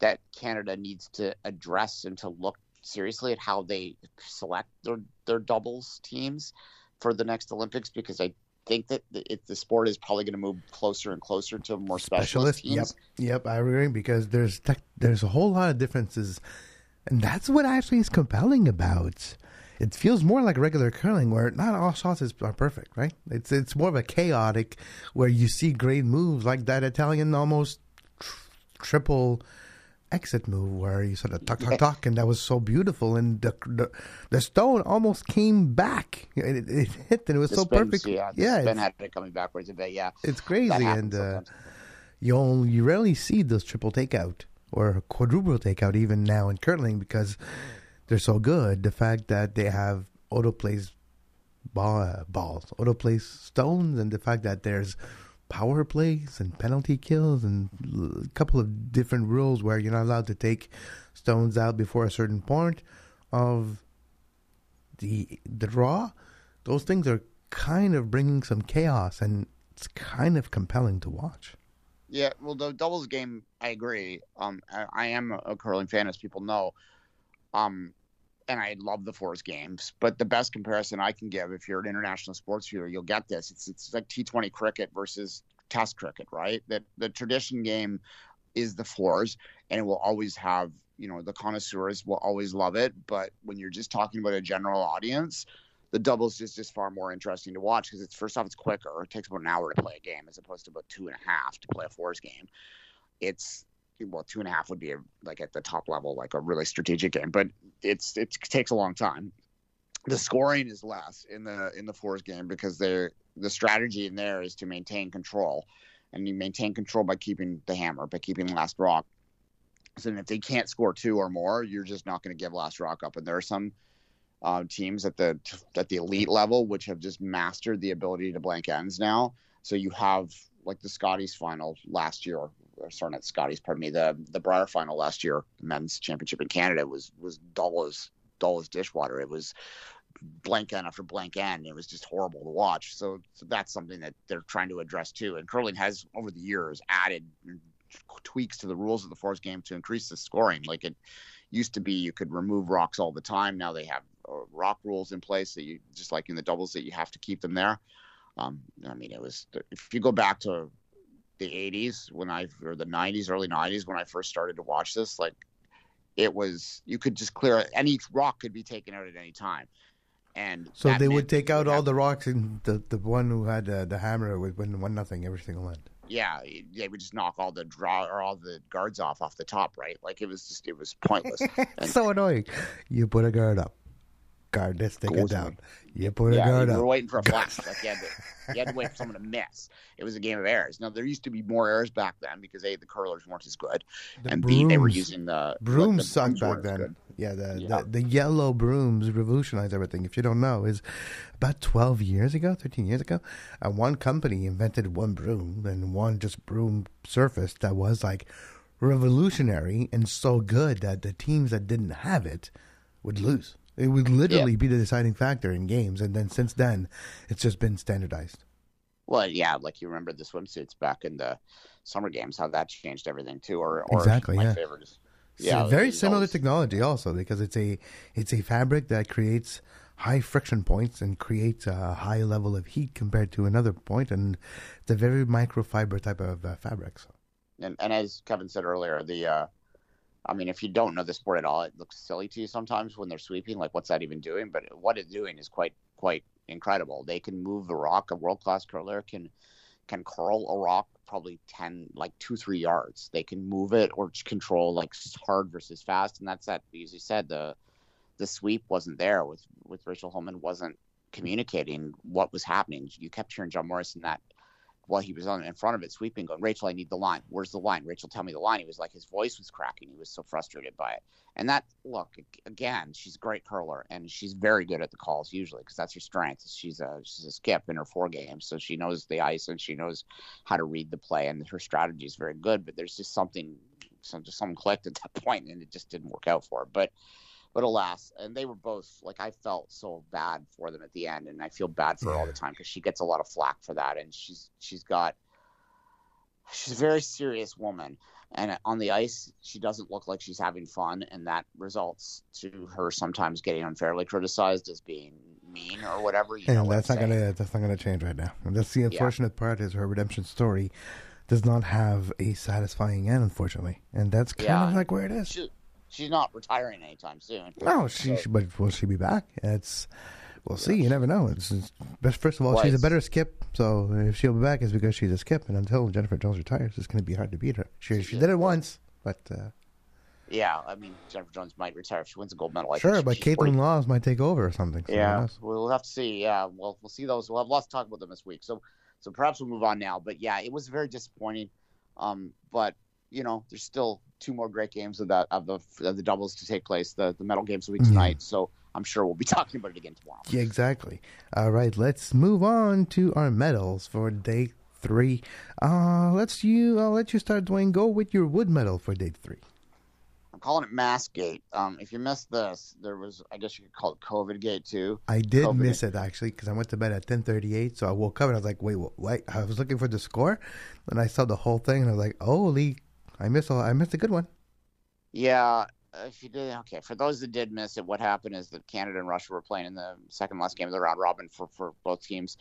that Canada needs to address and to look seriously at how they select their their doubles teams for the next Olympics because I think that the, it, the sport is probably going to move closer and closer to more specialist, Specialist, teams. yep, yep, I agree because there's tech, there's a whole lot of differences, and that's what actually is compelling about. It feels more like regular curling, where not all shots is, are perfect, right? It's it's more of a chaotic, where you see great moves like that Italian almost tr- triple exit move where you sort of tuck tuck tuck, and that was so beautiful, and the the, the stone almost came back. It, it hit, and it was The so spins, perfect. Yeah, yeah, spin had it coming backwards a bit. Yeah, it's crazy, and uh, you only, you rarely see those triple takeout or quadruple takeout even now in curling because they're so good. The fact that they have auto plays ball, balls, auto plays stones, and the fact that there's power plays and penalty kills and a couple of different rules where you're not allowed to take stones out before a certain point of the the draw. Those things are kind of bringing some chaos, and it's kind of compelling to watch. Yeah, well, the doubles game, I agree. Um, I, I am a curling fan, as people know. Um, and I love the Forest games. But the best comparison I can give, if you're an international sports viewer, you'll get this. It's it's like T20 cricket versus Test cricket, right? That the tradition game is the fours, and it will always have. You know, the connoisseurs will always love it. But when you're just talking about a general audience, the doubles is just far more interesting to watch because it's first off it's quicker. It takes about an hour to play a game as opposed to about two and a half to play a fours game. It's well, two and a half would be a, like at the top level, like a really strategic game, but it's it takes a long time. The scoring is less in the in the fours game because they're the strategy in there is to maintain control, and you maintain control by keeping the hammer, by keeping last rock. So if they can't score two or more, you're just not going to give last rock up. And there are some uh, teams at the at the elite level which have just mastered the ability to blank ends now. So you have like the Scotties final last year, sorry, not Scotties, pardon me, the the Brier final last year, men's championship in Canada was was dull as dull as dishwater. It was blank end after blank end. It was just horrible to watch. So, so that's something that they're trying to address too. And curling has over the years added tweaks to the rules of the fours game to increase the scoring. Like it used to be, you could remove rocks all the time. Now they have uh, rock rules in place that you just like in the doubles that you have to keep them there. Um, I mean, it was if you go back to the 80s when I or the 90s, early 90s when I first started to watch this, like it was you could just clear any rock could be taken out at any time. And So they meant would take out all the rocks, and the the one who had uh, the hammer would win one nothing every single end. yeah, they would just knock all the draw or all the guards off off the top, right? Like it was just it was pointless. And- [laughs] so annoying. You put a guard up. Guard, let's take it down. You put a yeah, guard you up. were waiting for a [laughs] blast. Like you had to, you had to wait for someone to miss. It was a game of errors. Now there used to be more errors back then because a the curlers weren't as good, The and b they were using the brooms the sucked brooms back then. Yeah, the, Yeah. the the yellow brooms revolutionized everything. If you don't know, is about twelve years ago, thirteen years ago, uh, one company invented one broom and one just broom surface that was like revolutionary and so good that the teams that didn't have it would lose. It would literally be the deciding factor in games, and then since then, it's just been standardized. Well, yeah, like you remember the swimsuits back in the summer games, how that changed everything too. Or, or Exactly, my yeah. favorite is Yeah, yeah, very similar always- technology also because it's a it's a fabric that creates high friction points and creates a high level of heat compared to another point, and it's a very microfiber type of uh, fabric. So. And, and as Kevin said earlier, the uh, I mean, if you don't know the sport at all, it looks silly to you sometimes when they're sweeping. Like, what's that even doing? But what it's doing is quite quite incredible. They can move the rock. A world class curler can can curl a rock probably 10 like two three yards they can move it or control like hard versus fast and that's that as you said the the sweep wasn't there with with rachel homan wasn't communicating what was happening you kept hearing john morrison that while he was on in front of it sweeping going rachel i need the line. Where's the line? Rachel tell me the line. He was like his voice was cracking. He was so frustrated by it. And that look again she's a great curler and she's very good at the calls usually because that's her strength. She's a she's a skip in her four games so she knows the ice and she knows how to read the play and her strategy is very good but there's just something some just something clicked at that [laughs] point and it just didn't work out for her. But but alas, and they were both like I felt so bad for them at the end, and I feel bad for her all the time because she gets a lot of flack for that, and she's she's got she's a very serious woman, and on the ice she doesn't look like she's having fun, and that results to her sometimes getting unfairly criticized as being mean or whatever. You and that's not saying. gonna that's not gonna change right now. And that's the unfortunate yeah. part is her redemption story does not have a satisfying end, unfortunately, and that's kind yeah. of like where it is. She, she's not retiring anytime soon. No, she. So. But will she be back? It's. We'll see. You never know. It's, it's first of all, well, she's a better skip. So if she'll be back, it's because she's a skip. And until Jennifer Jones retires, it's going to be hard to beat her. She, she did it once, but. Uh, yeah, I mean Jennifer Jones might retire if she wins a gold medal. I sure, but Kaitlyn Lawes might take over or something. So yeah, we'll have to see. Yeah, well, we'll see those. We'll have lots to talk about them this week. So, so perhaps we'll move on now. But yeah, it was very disappointing. Um, but you know, there's still two more great games of that of the of the doubles to take place. The the medal games week tonight. Mm. So I'm sure we'll be [laughs] talking about it again tomorrow. Yeah, exactly. All right, let's move on to our medals for day three. Uh, let's you. I'll let you start, Dwayne. Go with your wood medal for day three. I'm calling it Mask Gate. Um, if you missed this, there was, I guess you could call it COVID Gate too. I did COVID miss it actually because I went to bed at 10:38, so I woke up and I was like, wait, wait. I was looking for the score, and I saw the whole thing, and I was like, holy I missed a, I missed a good one. Yeah, if you did, okay. For those that did miss it, what happened is that Canada and Russia were playing in the second last game of the round robin for, for both teams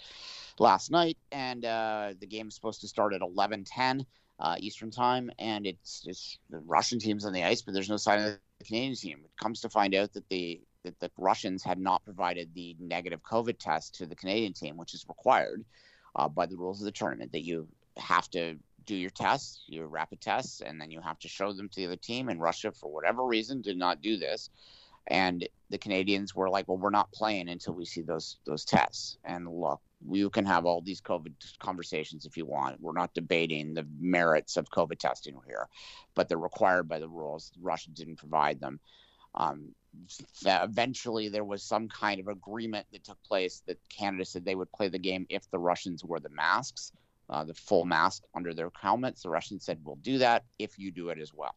last night, and uh, the game is supposed to start at 11:10 uh, Eastern time, and it's it's the Russian teams on the ice, but there's no sign of the Canadian team. It comes to find out that the that the Russians had not provided the negative COVID test to the Canadian team, which is required uh, by the rules of the tournament. That you have to do your tests, your rapid tests, and then you have to show them to the other team. And Russia, for whatever reason, did not do this. And the Canadians were like, "Well, we're not playing until we see those those tests." And look, you can have all these COVID conversations if you want. We're not debating the merits of COVID testing here, but they're required by the rules. Russia didn't provide them. Um, eventually, there was some kind of agreement that took place that Canada said they would play the game if the Russians wore the masks uh, the full mask under their helmets. The Russians said, "We'll do that if you do it as well."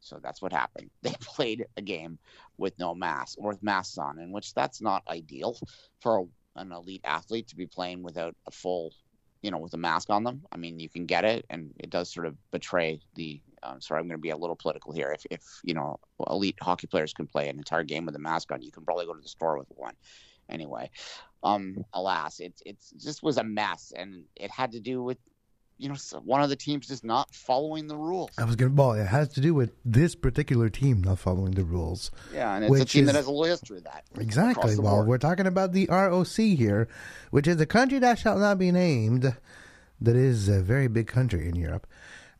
So that's what happened. [laughs] They played a game with no mask or with masks on, in which that's not ideal for a, an elite athlete to be playing without a full, you know, with a mask on them. I mean, you can get it, and it does sort of betray the. Um, sorry, I'm going to be a little political here. If, if you know, elite hockey players can play an entire game with a mask on, you can probably go to the store with one anyway. Um, alas, it it just was a mess, and it had to do with you know one of the teams just not following the rules. I was going to, well, it has to do with this particular team not following the rules. Yeah, and it's a team is, that has a little history of that. Exactly. Well, board. we're talking about the ROC here, which is a country that shall not be named. That is a very big country in Europe,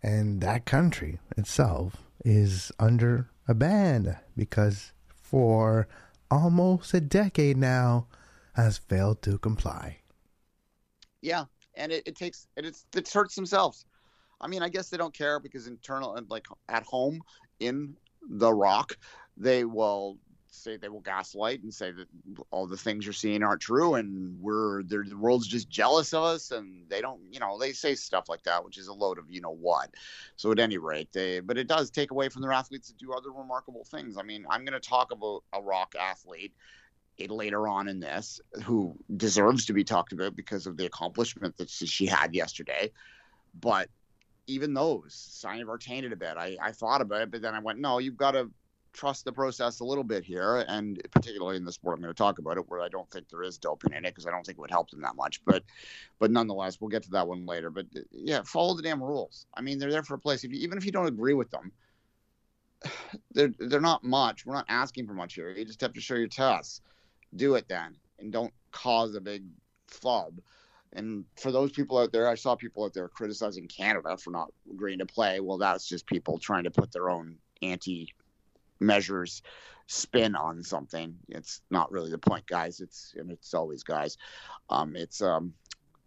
and that country itself is under a ban because for almost a decade now has failed to comply. Yeah, and it, it takes it, it's it hurts themselves. I mean, I guess they don't care because internal and like at home in the ROC, they will say they will gaslight and say that all the things you're seeing aren't true and we're the world's just jealous of us and they don't you know they say stuff like that which is a load of you know what. So at any rate they but it does take away from their athletes to do other remarkable things. I mean i'm going to talk about a ROC athlete later on in this who deserves to be talked about because of the accomplishment that she had yesterday. But even those sign of tainted a bit. I, I thought about it but then i went no you've got to trust the process a little bit here, and particularly in the sport I'm going to talk about it, where I don't think there is doping in it because I don't think it would help them that much. But, but nonetheless, we'll get to that one later. But uh, yeah, follow the damn rules. I mean, they're there for a place. If you, even if you don't agree with them, [sighs] they're they're not much. We're not asking for much here. You just have to show your tests. Do it then, and don't cause a big flub. And for those people out there, I saw people out there criticizing Canada for not agreeing to play. Well, that's just people trying to put their own anti measures spin on something. It's not really the point, guys. It's and it's always guys. Um, it's um,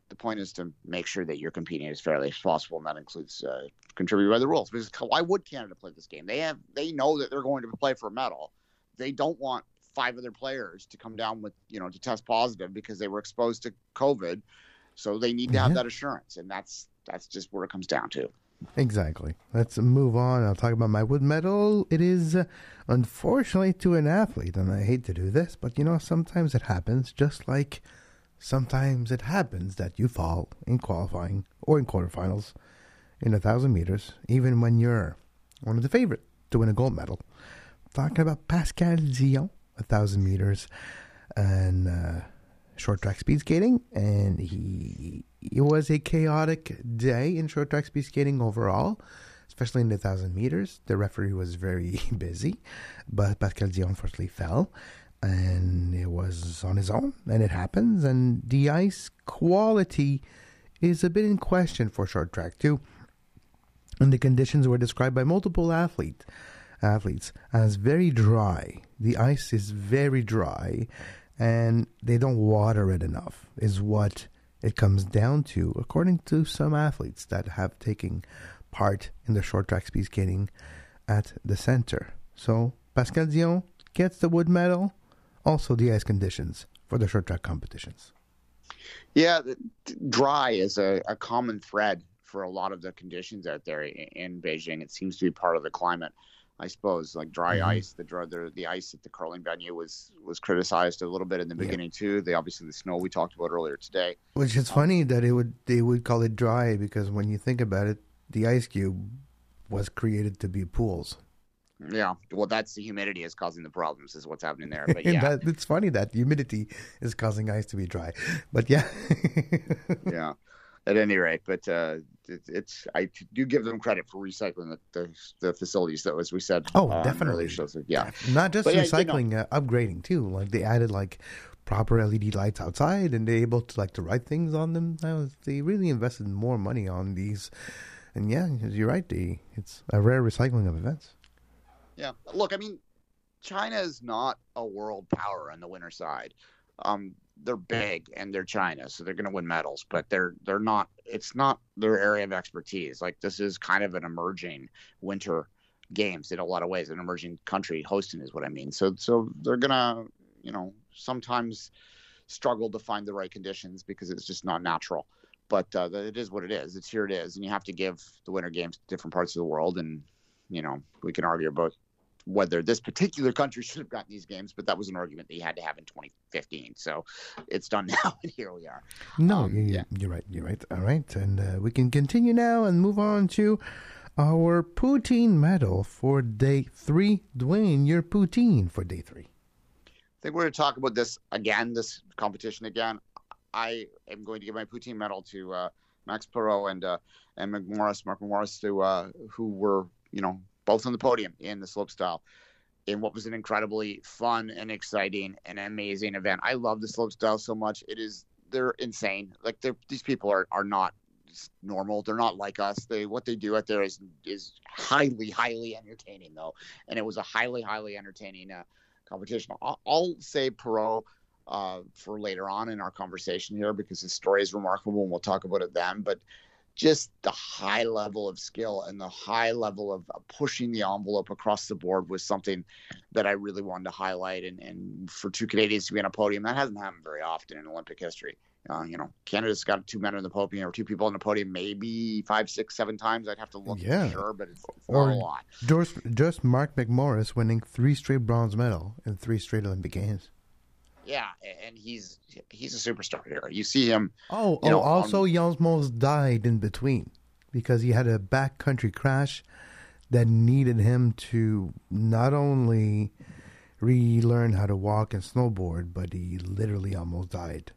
the point is to make sure that you're competing as fairly as possible, and that includes uh, contributing by the rules. Because why would Canada play this game? They have they know that they're going to play for a medal. They don't want five other players to come down with you know to test positive because they were exposed to COVID. So they need to have that assurance, and that's that's just where it comes down to. Exactly. Let's move on. I'll talk about my wood medal. It is, uh, unfortunately, to an athlete, and I hate to do this, but you know, sometimes it happens, just like sometimes it happens that you fall in qualifying or in quarterfinals in a thousand meters, even when you're one of the favorite to win a gold medal. Talking about Pascal Dion, a thousand meters, and uh, short track speed skating, and he it was a chaotic day in short track speed skating overall, especially in the thousand meters. The referee was very [laughs] busy, but Pascal Dion unfortunately fell, and it was on his own, and it happens. And the ice quality is a bit in question for short track too. And the conditions were described by multiple athlete, athletes as very dry. The ice is very dry and they don't water it enough, is what it comes down to, according to some athletes that have taken part in the short track speed skating at the center. So Pascal Dion gets the wood medal, also the ice conditions for the short track competitions. Yeah, dry is a, a common thread for a lot of the conditions out there in Beijing. It seems to be part of the climate. I suppose, like dry mm-hmm. ice. The, the the ice at the curling venue was was criticized a little bit in the beginning yeah. too. They obviously the snow we talked about earlier today. Which is um, funny that it would they would call it dry because when you think about it, the ice cube was created to be pools. Yeah, well, that's the humidity is causing the problems. Is what's happening there. But [laughs] yeah, that, it's funny that humidity is causing ice to be dry. But yeah, [laughs] yeah at any rate. But uh, it, it's I do give them credit for recycling the, the, the facilities, though, as we said. Oh, um, definitely. Shows, yeah, not just but recycling, yeah, you know, uh, upgrading too. Like they added like proper LED lights outside, and they're able to like to write things on them. Was, they really invested more money on these, and yeah, you're right. They, it's a rare recycling of events. Yeah, look, I mean, China is not a world power on the winter side. Um, they're big and they're China, so they're going to win medals, but they're they're not. It's not their area of expertise. Like this is kind of an emerging winter games in a lot of ways. An emerging country hosting is what I mean. So so they're gonna you know sometimes struggle to find the right conditions because it's just not natural. But uh, it is what it is. It's here it is, and you have to give the winter games to different parts of the world. And you know we can argue about whether this particular country [laughs] should have gotten these games, but that was an argument that you had to have in 2015. So it's done [laughs] now, and here we are. No, um, you're, yeah. you're right. You're right. All right. And uh, we can continue now and move on to our poutine medal for day three. Dwayne, your poutine for day three. I think we're going to talk about this again, this competition again. I am going to give my poutine medal to uh, Max Parrot and uh, and McMorris, Mark McMorris, who uh, who were you know both on the podium in the slopestyle in what was an incredibly fun and exciting and amazing event. I love the slopestyle so much. It is they're insane. Like they're these people are are not normal. They're not like us. They what they do out there is is highly highly entertaining though, and it was a highly highly entertaining uh, competition. I'll, I'll say Parrot uh, for later on in our conversation here because his story is remarkable and we'll talk about it then. But just the high level of skill and the high level of pushing the envelope across the board was something that I really wanted to highlight. And, and for two Canadians to be on a podium, that hasn't happened very often in Olympic history. Uh, you know, Canada's got two men on the podium or two people on the podium, maybe five, six, seven times. I'd have to look yeah. sure, but it's, it's or a lot. Just, just Mark McMorris winning three straight bronze medal in three straight Olympic Games. Yeah, and he's he's a superstar here. You see him. Oh, oh! Know, also, on... died in between because he had a backcountry crash that needed him to not only relearn how to walk and snowboard, but he literally almost died.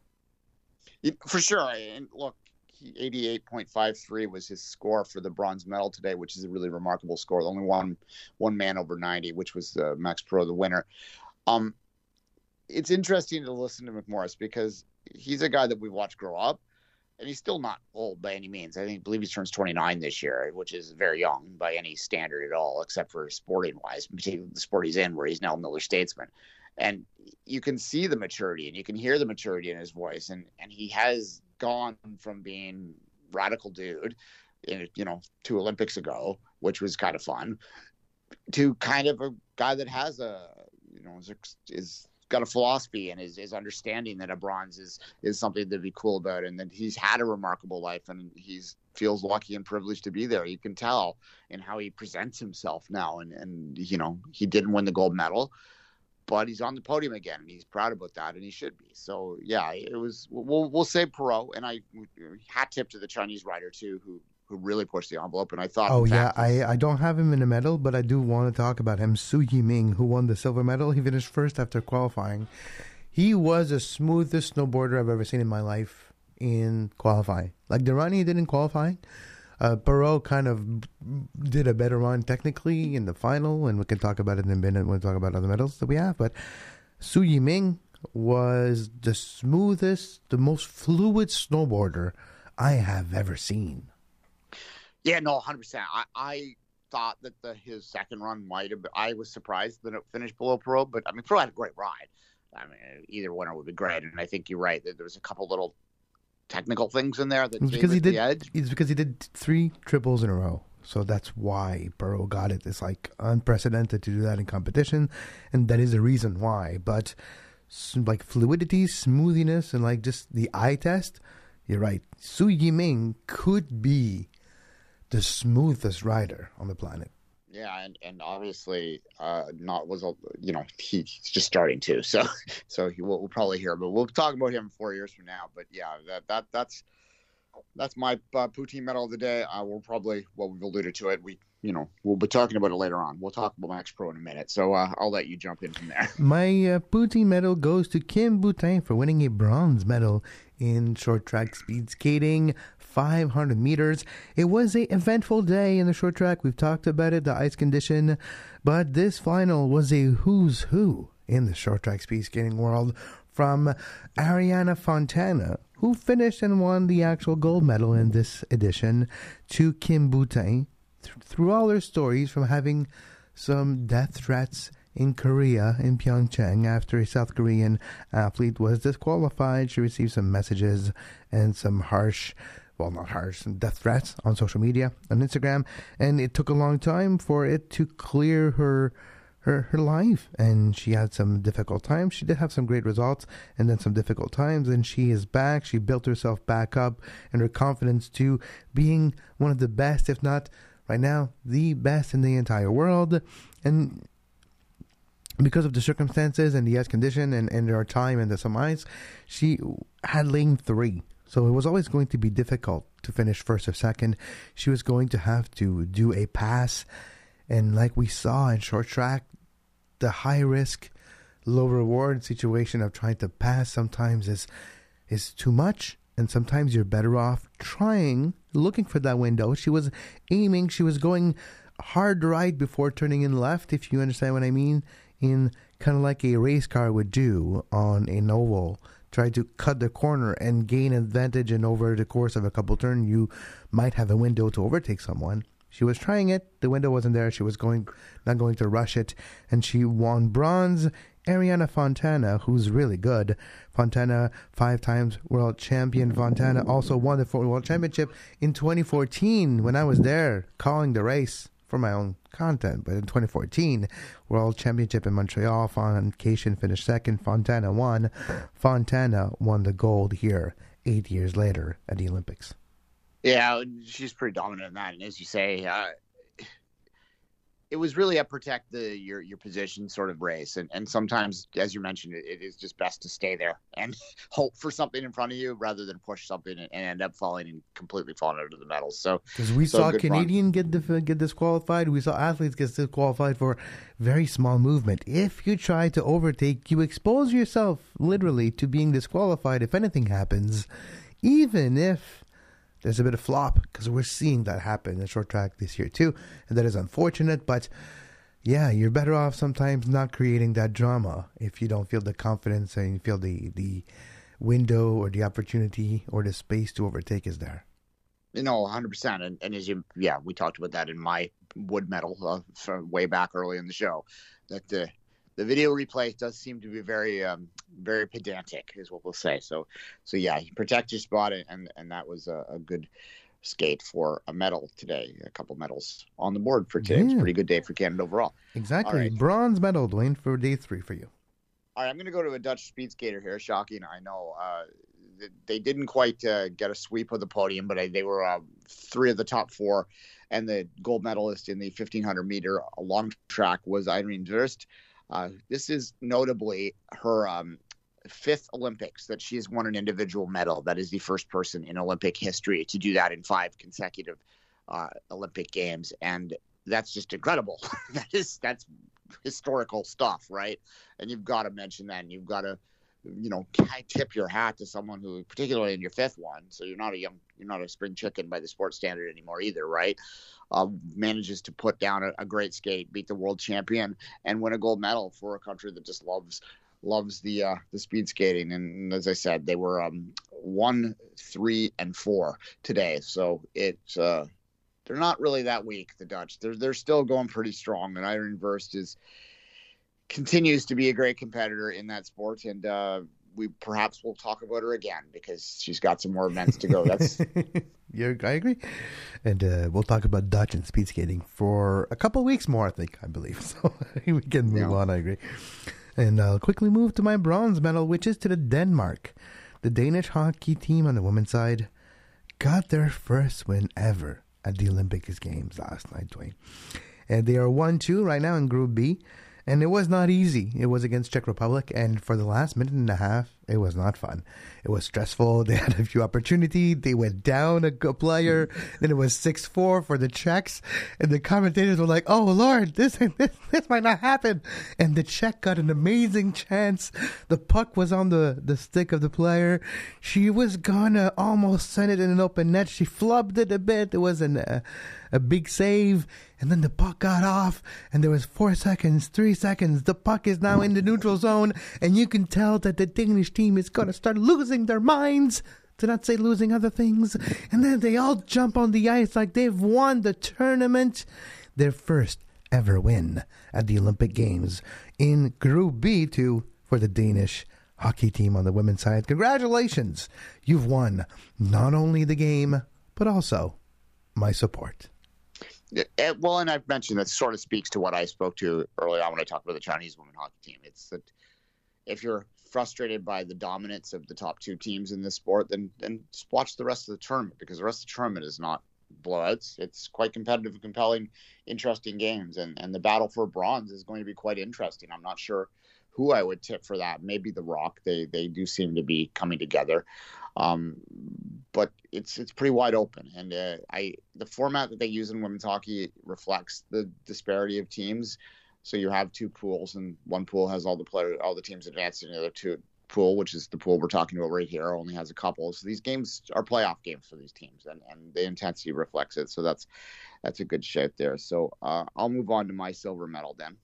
For sure. And look, 88.53 was his score for the bronze medal today, which is a really remarkable score. Only one one man over 90, which was uh, Max Parrot, the winner. Um, it's interesting to listen to McMorris because he's a guy that we watched grow up, and he's still not old by any means. I think, believe he turns 29 this year, which is very young by any standard at all, except for sporting wise, particularly the sport he's in, where he's now Miller Statesman. And you can see the maturity and you can hear the maturity in his voice. And, and he has gone from being radical dude, you know, two Olympics ago, which was kind of fun, to kind of a guy that has a, you know, is, is got a philosophy and is, is understanding that a bronze is is something to be cool about and that he's had a remarkable life and he's feels lucky and privileged to be there. You can tell in how he presents himself now and and you know he didn't win the gold medal but he's on the podium again and he's proud about that and he should be. So yeah it was we'll we'll say Parrot and I hat tip to the Chinese rider too who who really pushed the envelope. And I thought, oh yeah, I, I don't have him in the medal, but I do want to talk about him. Su Yiming, who won the silver medal, he finished first after qualifying. He was the smoothest snowboarder I've ever seen in my life in qualifying. Like Durrani did in qualifying. Uh, Parrot kind of did a better run technically in the final, and we can talk about it in a minute when we talk about other medals that we have. But Su Yiming was the smoothest, the most fluid snowboarder I have ever seen. Yeah, no, hundred percent. I, I thought that the his second run might have. I was surprised that it finished below Parrot, but I mean, Parrot had a great ride. I mean, either winner would be great, and I think you're right that there was a couple little technical things in there that it's because he did. Edge. It's because he did three triples in a row. So that's why Parrot got it. It's like unprecedented to do that in competition, and that is the reason why. But like fluidity, smoothness, and like just the eye test, you're right. Su Yiming could be the smoothest rider on the planet. Yeah, and, and obviously uh, not was a you know he, he's just starting too, so [laughs] so he will we'll probably hear but we'll talk about him four years from now. But yeah, that that that's that's my uh, poutine medal of the day. Uh, we'll probably well we've alluded to it. We you know we'll be talking about it later on. We'll talk about Max Parrot in a minute. So uh, I'll let you jump in from there. [laughs] My uh, poutine medal goes to Kim Boutin for winning a bronze medal in short track speed skating. 500 meters. It was a eventful day in the short track. We've talked about it, the ice condition, but this final was a who's who in the short track speed skating world from Arianna Fontana, who finished and won the actual gold medal in this edition, to Kim Boutin. Th- through all her stories from having some death threats in Korea, in Pyeongchang, after a South Korean athlete was disqualified. She received some messages and some harsh well, not harsh, and death threats on social media, on Instagram, and it took a long time for it to clear her her her life and she had some difficult times. She did have some great results and then some difficult times and she is back. She built herself back up and her confidence to being one of the best if not right now the best in the entire world. And because of the circumstances and the ice condition and, and her time and the some ice she had lane three so it was always going to be difficult to finish first or second. She was going to have to do a pass. And like we saw in short track, the high risk, low reward situation of trying to pass sometimes is is too much. And sometimes you're better off trying, looking for that window. She was aiming, she was going hard right before turning in left, if you understand what I mean, in kind of like a race car would do on a oval try to cut the corner and gain advantage and over the course of a couple turns you might have a window to overtake someone. She was trying it. The window wasn't there. She was going not going to rush it. And she won bronze. Arianna fontana who's really good. Fontana five times world champion. Fontana also won the world championship in 2014 when i was there calling the race for my own content. But in 2014, World Championship in Montreal, Fontana finished second. Fontana won. Fontana won the gold here eight years later at the Olympics. Yeah, she's pretty dominant in that. And as you say, uh, it was really a protect the your your position sort of race, and and sometimes, as you mentioned, it, it is just best to stay there and [laughs] hope for something in front of you rather than push something and, end up falling and completely falling under the medals. So Because we so saw Canadian get dif- get disqualified. We saw athletes get disqualified for very small movement. If you try to overtake, you expose yourself literally to being disqualified if anything happens, even if there's a bit of flop. Because we're seeing that happen in short track this year too, and that is unfortunate. But yeah, you're better off sometimes not creating that drama if you don't feel the confidence and you feel the the window or the opportunity or the space to overtake is there. You know, 100%. And, and as you, yeah, we talked about that in my wood medal uh, way back early in the show. That the the video replay does seem to be very, um, very pedantic, is what we'll say. So, so yeah, protect your spot, and and that was a, a good skate for a medal today. A couple medals on the board for today. It's a pretty good day for Canada overall. Exactly. Right. Bronze medal, Dwayne, for day three for you. All right, I'm going to go to a Dutch speed skater here. Shocking, I know. Uh, they didn't quite uh, get a sweep of the podium, but I, they were uh, three of the top four. And the gold medalist in the 1500 meter long track was Ireen Wüst. Uh, this is notably her um, fifth Olympics that she has won an individual medal. That is the first person in Olympic history to do that in five consecutive uh, Olympic games, and that's just incredible. [laughs] that is that's historical stuff, right? And you've got to mention that, and you've got to, you know, tip your hat to someone who, particularly in your fifth one, so you're not a young, you're not a spring chicken by the sports standard anymore either, right? Uh, manages to put down a, a great skate, beat the world champion, and win a gold medal for a country that just loves loves the uh, the speed skating. And as I said, they were um, one, three, and four today, so it's. Uh, they're not really that weak, the Dutch. They're they're still going pretty strong, and Ireen Wüst is continues to be a great competitor in that sport, and uh, we perhaps will talk about her again because she's got some more events to go. That's [laughs] Yeah, I agree. And uh, we'll talk about Dutch and speed skating for a couple weeks more, I think, I believe. [laughs] So [laughs] we can move Yeah. on, I agree. And I'll quickly move to my bronze medal, which is to the Denmark. The Danish hockey team on the women's side got their first win ever at the Olympics Games last night, Dwayne. And they are 1 2 right now in Group B. And it was not easy. It was against Czech Republic, and for the last minute and a half, it was not fun. It was stressful. [laughs] They had a few opportunities. They went down a good player. Then it was six four for the Czechs, and the commentators were like, "Oh Lord, this [laughs] this this might not happen." And the Czech got an amazing chance. The puck was on the the stick of the player. She was gonna almost send it in an open net. She flubbed it a bit. It was an a big save, and then the puck got off, and there was four seconds, three seconds. The puck is now in the neutral zone, and you can tell that the Danish team is going to start losing their minds. To not say losing other things, and then they all jump on the ice like they've won the tournament, their first ever win at the Olympic Games in Group B two for the Danish hockey team on the women's side. Congratulations, you've won not only the game but also my support. Eh, well, and I've mentioned that sort of speaks to what I spoke to earlier on when I talked about the Chinese women hockey team. It's that if you're frustrated by the dominance of the top two teams in this sport, then then just watch the rest of the tournament because the rest of the tournament is not blowouts. It's quite competitive, compelling, interesting games, and and the battle for bronze is going to be quite interesting. I'm not sure who I would tip for that. Maybe the ROC. They they do seem to be coming together. Um, but it's it's pretty wide open, and uh, I the format that they use in women's hockey reflects the disparity of teams. So you have two pools, and one pool has all the player, all the teams advanced, and the other two pool, which is the pool we're talking about right here, only has a couple. So these games are playoff games for these teams, and, and the intensity reflects it. So that's that's a good shout there. So uh, I'll move on to my silver medal then.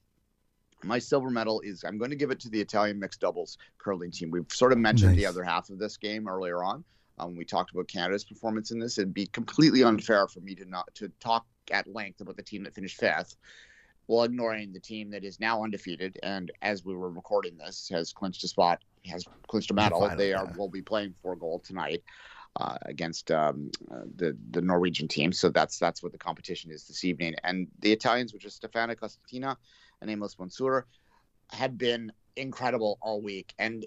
My silver medal is I'm going to give it to the Italian mixed doubles curling team. We've sort of mentioned the other half of this game earlier on. Um, we talked about Canada's performance in this. It'd be completely unfair for me to not to talk at length about the team that finished fifth, while ignoring the team that is now undefeated and, as we were recording this, has clinched a spot, has clinched a medal. final, They are yeah. will be playing for gold tonight uh, against um, uh, the the Norwegian team. So that's that's what the competition is this evening. And the Italians, which is Stefania Constantini and Amos Mosaner, had been incredible all week. And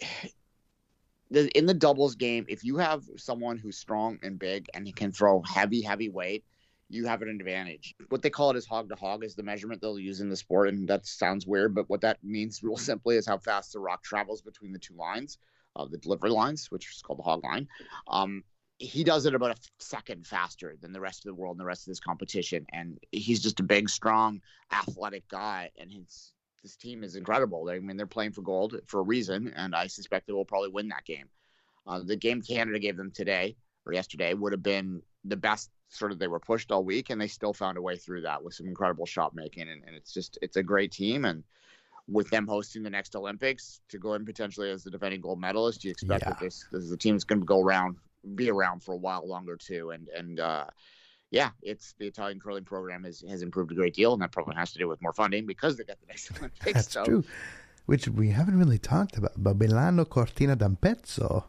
[sighs] the, in the doubles game, if you have someone who's strong and big and he can throw heavy, heavy weight, you have an advantage. What they call it is hog to hog is the measurement they'll use in the sport, and that sounds weird, but what that means [laughs] real simply is how fast the rock travels between the two lines, uh, the delivery lines, which is called the hog line. Um, he does it about a second faster than the rest of the world and the rest of this competition, and he's just a big, strong, athletic guy, and his this team is incredible. I mean, they're playing for gold for a reason, and I suspect they will probably win that game. Uh, the game Canada gave them today or yesterday would have been the best sort of they were pushed all week and they still found a way through that with some incredible shot making and, and it's just it's a great team and with them hosting the next olympics to go in potentially as the defending gold medalist you expect Yeah. that this, this is the team's going to go around be around for a while longer too and and uh yeah, it's the Italian curling program has, has improved a great deal, and that probably has to do with more funding because they got the next [laughs] Olympics. That's so true. Which we haven't really talked about. But Milano Cortina d'Ampezzo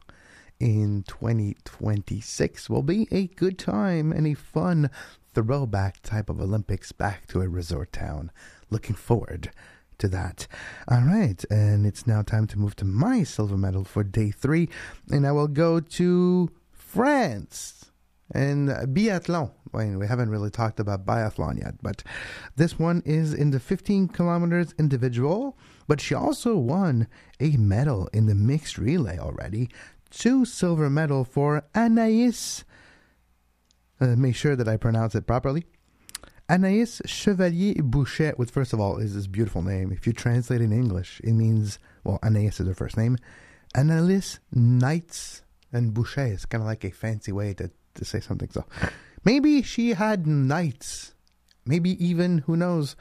in 2026 will be a good time and a fun throwback type of Olympics back to a resort town. Looking forward to that. All right, and it's now time to move to my silver medal for day three, and I will go to France and biathlon. I mean, we haven't really talked about biathlon yet, but this one is in the 15 kilometers individual. But she also won a medal in the mixed relay already. Two silver medal for Anaïs. Uh, make sure that I pronounce it properly. Anaïs Chevalier Bouchet, which first of all is this beautiful name. If you translate in English, it means, well, Anaïs is her first name. Annalise Knights and Bouchet is kind of like a fancy way to, to say something. So maybe she had knights. Maybe even, who knows,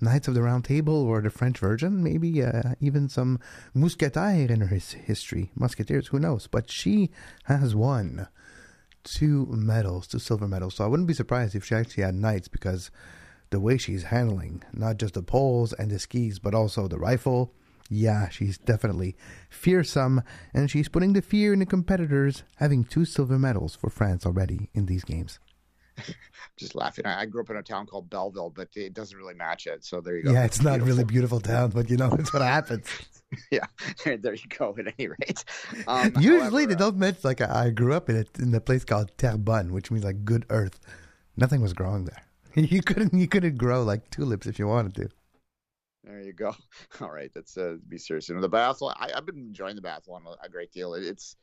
Knights of the Round Table or the French Virgin. Maybe uh, even some mousquetaires in her his history. Musketeers, who knows? But she has won two medals, two silver medals. So I wouldn't be surprised if she actually had knights because the way she's handling not just the poles and the skis, but also the rifle. Yeah, she's definitely fearsome, and she's putting the fear in the competitors, having two silver medals for France already in these games. Just laughing. I, I grew up in a town called Belleville, but it doesn't really match it. So there you go. Yeah, it's not really beautiful town, but you know, [laughs] it's what happens. [laughs] yeah, [laughs] there you go. At any rate, um, Usually however, they don't mention, like, I grew up in a, in a place called Terrebonne, which means like good earth. Nothing was growing there. You couldn't you couldn't grow like tulips if you wanted to. There you go. All right, let's uh, be serious. You know, the biathlon. I, I've been enjoying the biathlon a, a great deal. It, it's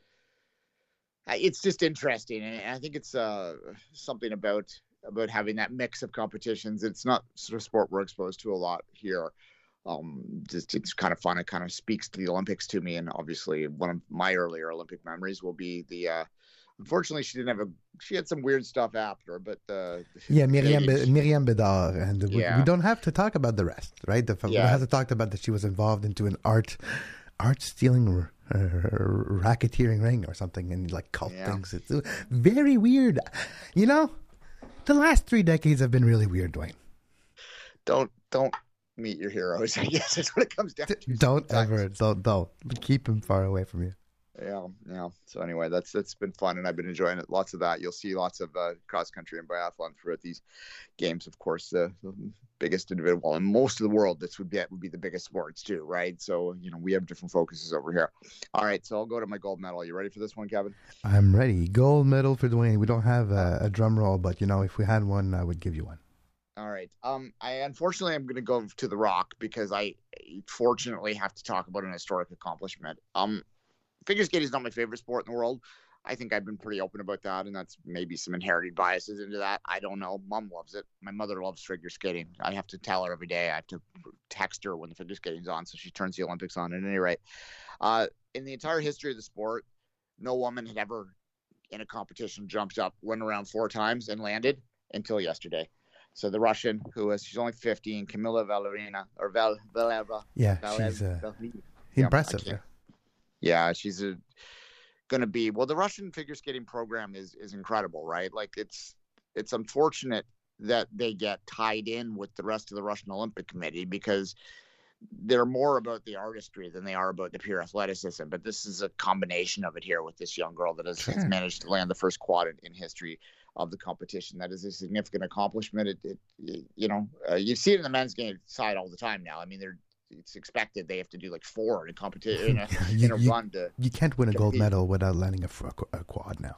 it's just interesting, and I think it's uh, something about about having that mix of competitions. It's not sort of sport we're exposed to a lot here. Um, just it's kind of fun. It kind of speaks to the Olympics to me, and obviously one of my earlier Olympic memories will be the. Uh, unfortunately, she didn't have a. She had some weird stuff after, but uh, Yeah, Myriam, [laughs] Be- Myriam Bédard, and we, Yeah. we don't have to talk about the rest, right? The, We Yeah. have to talk about that she was involved into an art, art stealing, r- r- racketeering ring or something, and like cult Yeah. things. It's very weird. You know, the last three decades have been really weird, Dwayne. don't don't meet your heroes. I guess that's what it comes down to. Don't sometimes. ever, don't, don't keep him far away from you. Yeah, yeah. So anyway, that's that's been fun, and I've been enjoying it. Lots of that. You'll see lots of uh, cross country and biathlon throughout these games. Of course, the, the biggest individual in most of the world. This would be that would be the biggest sports too, right? So you know we have different focuses over here. All right, so I'll go to my gold medal. You ready for this one, Kevin? I'm ready. Gold medal for Dwayne. We don't have a, a drum roll, but you know, if we had one, I would give you one. All right. Um, I unfortunately I'm going to go to the Rock because I fortunately have to talk about an historic accomplishment. Um, figure skating is not my favorite sport in the world. I think I've been pretty open about that, and that's maybe some inherited biases into that. I don't know. Mom loves it. My mother loves figure skating. I have to tell her every day. I have to text her when the figure skating's on, so she turns the Olympics on. At any rate, uh, in the entire history of the sport, no woman had ever in a competition jumped up, went around four times, and landed until yesterday. So the Russian, who is she's only 15, Kamila Valerina or Val Valieva. Yeah, she's uh, impressive. can't- yeah, she's a, gonna be well. The Russian figure skating program is is incredible, right? Like it's it's unfortunate that they get tied in with the rest of the Russian Olympic Committee because they're more about the artistry than they are about the pure athleticism. But this is a combination of it here with this young girl that has, Sure. managed to land the first quad in, in history of the competition. That is a significant accomplishment. It, it you know, uh, you see it in the men's game side all the time now. I mean, they're it's expected they have to do like four in a competition [laughs] in a, You- in a you- run to You can't win a gold compete. medal without landing a, a quad now.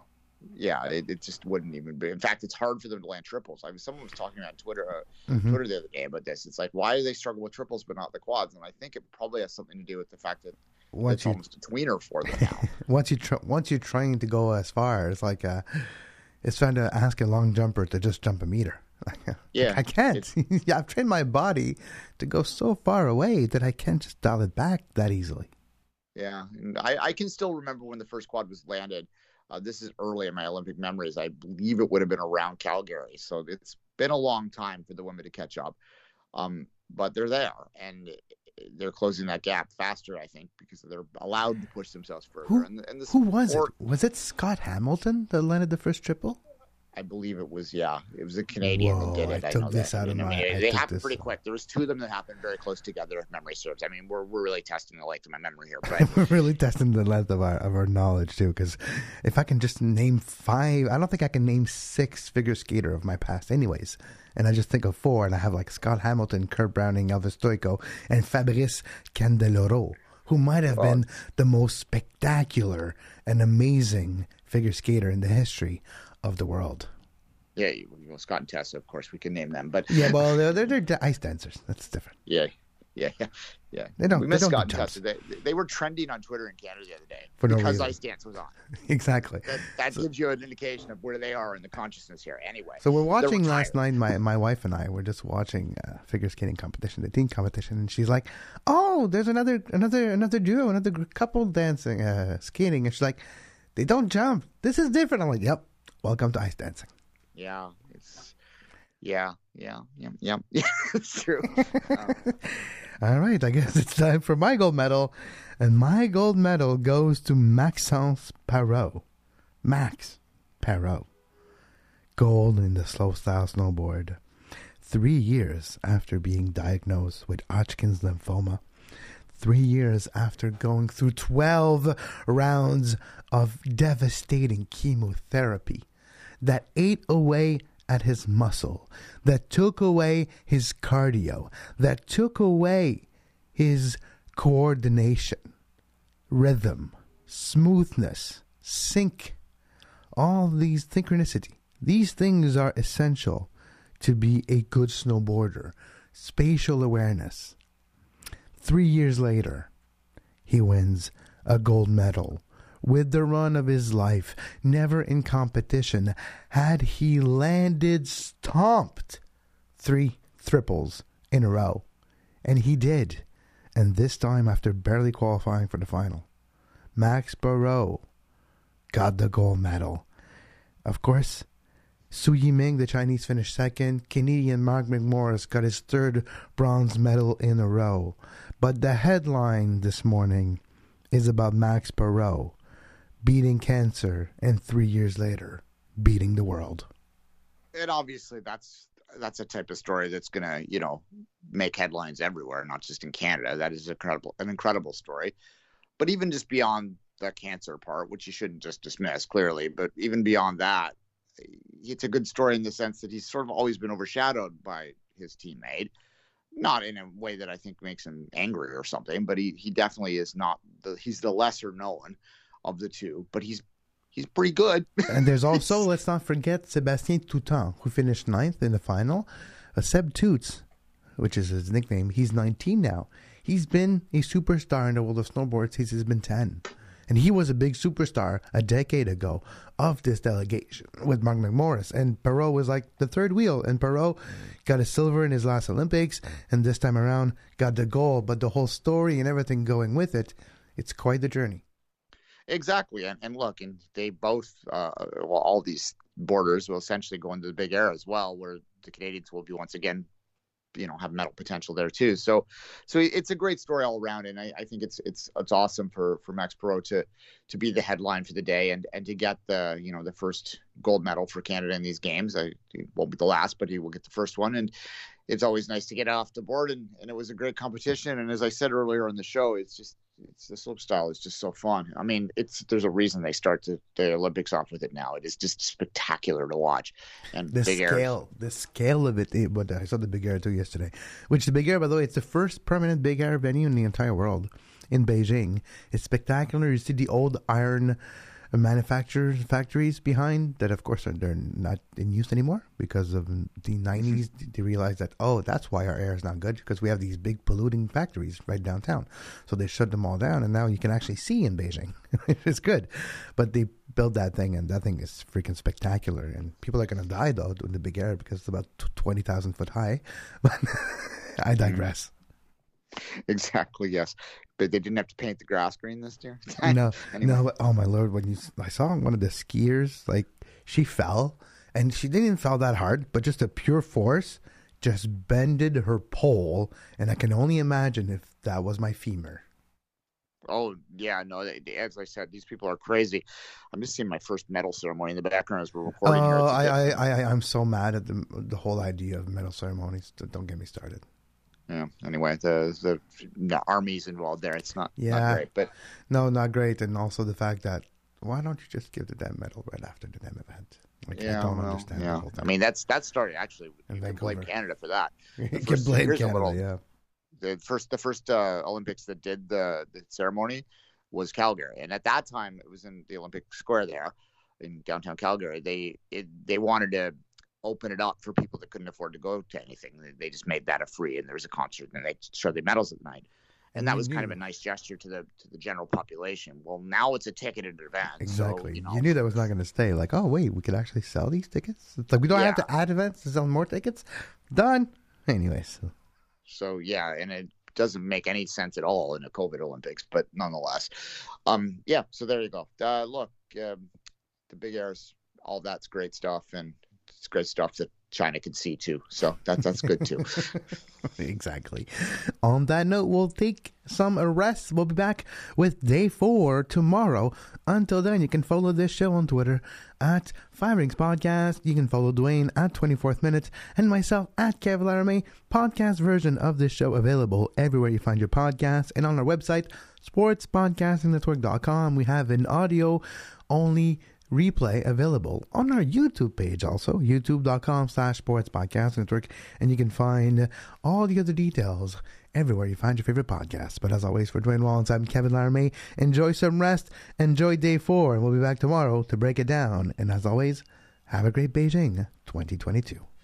yeah, it, it just wouldn't even be. In fact, it's hard for them to land triples. I mean, someone was talking on Twitter, uh, Mhm. Twitter the other day about this. It's like, why do they struggle with triples but not the quads? And I think it probably has something to do with the fact that Once it's you almost a tweener for them now. [laughs] once you tr- once you're trying to go as far, it's like uh, it's trying to ask a long jumper to just jump a meter. [laughs] Yeah, I can't. [laughs] yeah, I've trained my body to go so far away that I can't just dial it back that easily. Yeah, and I, I can still remember when the first quad was landed. Uh, this is early in my Olympic memories. I believe it would have been around Calgary, so it's been a long time for the women to catch up. Um, but they're there, and they're closing that gap faster, I think, because they're allowed to push themselves further. Who, and, and who was sport- it? Was it Scott Hamilton that landed the first triple? I believe it was yeah, it was a Canadian Whoa, that did it. I I, took know this that. out of mean, my- they- I they happened pretty quick. There was two of them that happened very close together, if memory serves. I mean, we're we're really testing the length of my memory here, but [laughs] We're really testing the length of our of our knowledge too. Because if I can just name five, I don't think I can name six figure skater of my past, anyways. And I just think of four, and I have like Scott Hamilton, Kurt Browning, Elvis Stojko, and Fabrice Candeloro, who might have been the most spectacular and amazing figure skater in the history of the world. yeah, you, well, Scott and Tessa, of course, we can name them, but [laughs] Yeah, well, they're, they're, they're ice dancers. That's different. Yeah, yeah, yeah, [laughs] yeah. They don't- We missed Scott and Tessa. They, they were trending on Twitter in Canada the other day For no because reason. Ice Dance was on. [laughs] exactly. That, that gives you an indication of where they are in the consciousness here. Anyway, So we're watching last night. My my wife and I were just watching uh, figure skating competition, the team competition, and she's like, "Oh, there's another another another duo, another couple dancing, uh, skating." And she's like, "They don't jump. This is different." I'm like, "Yep, welcome to ice dancing." Yeah, it's yeah, yeah, yeah, yeah. [laughs] yeah it's true. Um, [laughs] All right, I guess it's time for my gold medal, and my gold medal goes to Maxence Parrot. Max Parrot, gold in the slopestyle snowboard. Three years after being diagnosed with Hodgkin's lymphoma, three years after going through 12 rounds of devastating chemotherapy that ate away at his muscle, that took away his cardio, that took away his coordination, rhythm, smoothness, sync, all these synchronicity. These things are essential to be a good snowboarder. Spatial awareness. Three years later, he wins a gold medal with the run of his life, never in competition, had he landed stomped three triples in a row. And he did. And this time after barely qualifying for the final. Max Parrot got the gold medal. Of course, Su Yiming, the Chinese, finished second. Canadian Mark McMorris got his third bronze medal in a row. But the headline this morning is about Max Parrot beating cancer and three years later beating the world. and obviously, that's that's a type of story that's gonna you know make headlines everywhere, not just in Canada. That is incredible, an incredible story. But even just beyond the cancer part, which you shouldn't just dismiss clearly, but even beyond that, it's a good story in the sense that he's sort of always been overshadowed by his teammate. Not in a way that I think makes him angry or something, but he, he definitely is not the he's the lesser known of the two, but he's he's pretty good. [laughs] and there's also, let's not forget, Sébastien Toutant, who finished ninth in the final. Uh, Seb Toots, which is his nickname, he's 19 now. He's been a superstar in the world of snowboard since he's been 10. And he was a big superstar a decade ago of this delegation with Mark McMorris. And Parrot was like the third wheel. And Parrot got a silver in his last Olympics. And this time around got the gold. But the whole story and everything going with it, it's quite the journey. Exactly, and, and look, and they both, uh, well, all these borders will essentially go into the big air as well, where the Canadians will be once again, you know, have medal potential there too. So, so it's a great story all around, and I, I think it's it's it's awesome for for Max Parrot to to be the headline for the day and and to get the you know the first gold medal for Canada in these games. I it won't be the last, but he will get the first one, and it's always nice to get off the board, and and it was a great competition. And as I said earlier on the show, it's just it's the slope style is just so fun. I mean, it's there's a reason they start the, the Olympics off with it now. It is just spectacular to watch. And the big air. scale, the scale of it. it but I saw the Big Air too yesterday. Which the Big Air, by the way, it's the first permanent Big Air venue in the entire world in Beijing. It's spectacular. You see the old iron manufacturers factories behind that of course are they're not in use anymore because of the 90s mm-hmm. they realized that oh that's why our air is not good because we have these big polluting factories right downtown. So they shut them all down and now you can actually see in beijing. [laughs] It's good. But they build that thing and that thing is freaking spectacular. And people are going to die though in the big air because it's about 20,000 foot high. [laughs] But i digress [laughs] exactly yes but they didn't have to paint the grass green this year [laughs] no Anyway. no oh my lord when you i saw one of the skiers like she fell and she didn't even fall that hard but just a pure force just bended her pole and i can only imagine if that was my femur Oh yeah, no. As I said, these people are crazy. I'm just seeing my first medal ceremony in the background as we're recording here. oh I, I i i'm so mad at the the whole idea of medal ceremonies don't get me started yeah. Anyway, the the, the army's involved there. It's not Yeah. not great, but no not great and also the fact that why don't you just give the damn medal right after the damn event like yeah, i don't well, understand the yeah. I mean, that's that started actually. In You can blame Canada for that. [laughs] you can blame canada little- yeah the first the first uh, Olympics that did the, the ceremony was Calgary, and at that time it was in the Olympic Square there in downtown Calgary. They it, they wanted to open it up for people that couldn't afford to go to anything. They, just made that a free, and there was a concert, and they showed the medals at night. And, And that was kind of a nice gesture to the to the general population. Well, now it's a ticketed event. Exactly. So, you, know, you knew that was not going to stay. Like, oh wait, we could actually sell these tickets. It's like we don't have to add events to sell more tickets. Done. [laughs] Anyways, So yeah, and it doesn't make any sense at all in a COVID Olympics, but nonetheless, um, yeah. So there you go. Uh, look, um, the big airs, all that's great stuff, and it's great stuff that China can see too. So that that's good too. [laughs] exactly. On that note, we'll take some rest. We'll be back with day four tomorrow. Until then, you can follow this show on Twitter at Five Rings Podcast. You can follow Dwayne at 24th Minute and myself at Kevin Laramee. Podcast version of this show available everywhere you find your podcasts and on our website, sportspodcastingnetwork.com. We have an audio only replay available on our YouTube page also, youtube.com slash sports podcast network. And you can find all the other details everywhere you find your favorite podcasts. But as always, for Dwayne Wallens, I'm Kevin Laramee. Enjoy some rest. Enjoy day four. And we'll be back tomorrow to break it down. And as always, have a great Beijing 2022.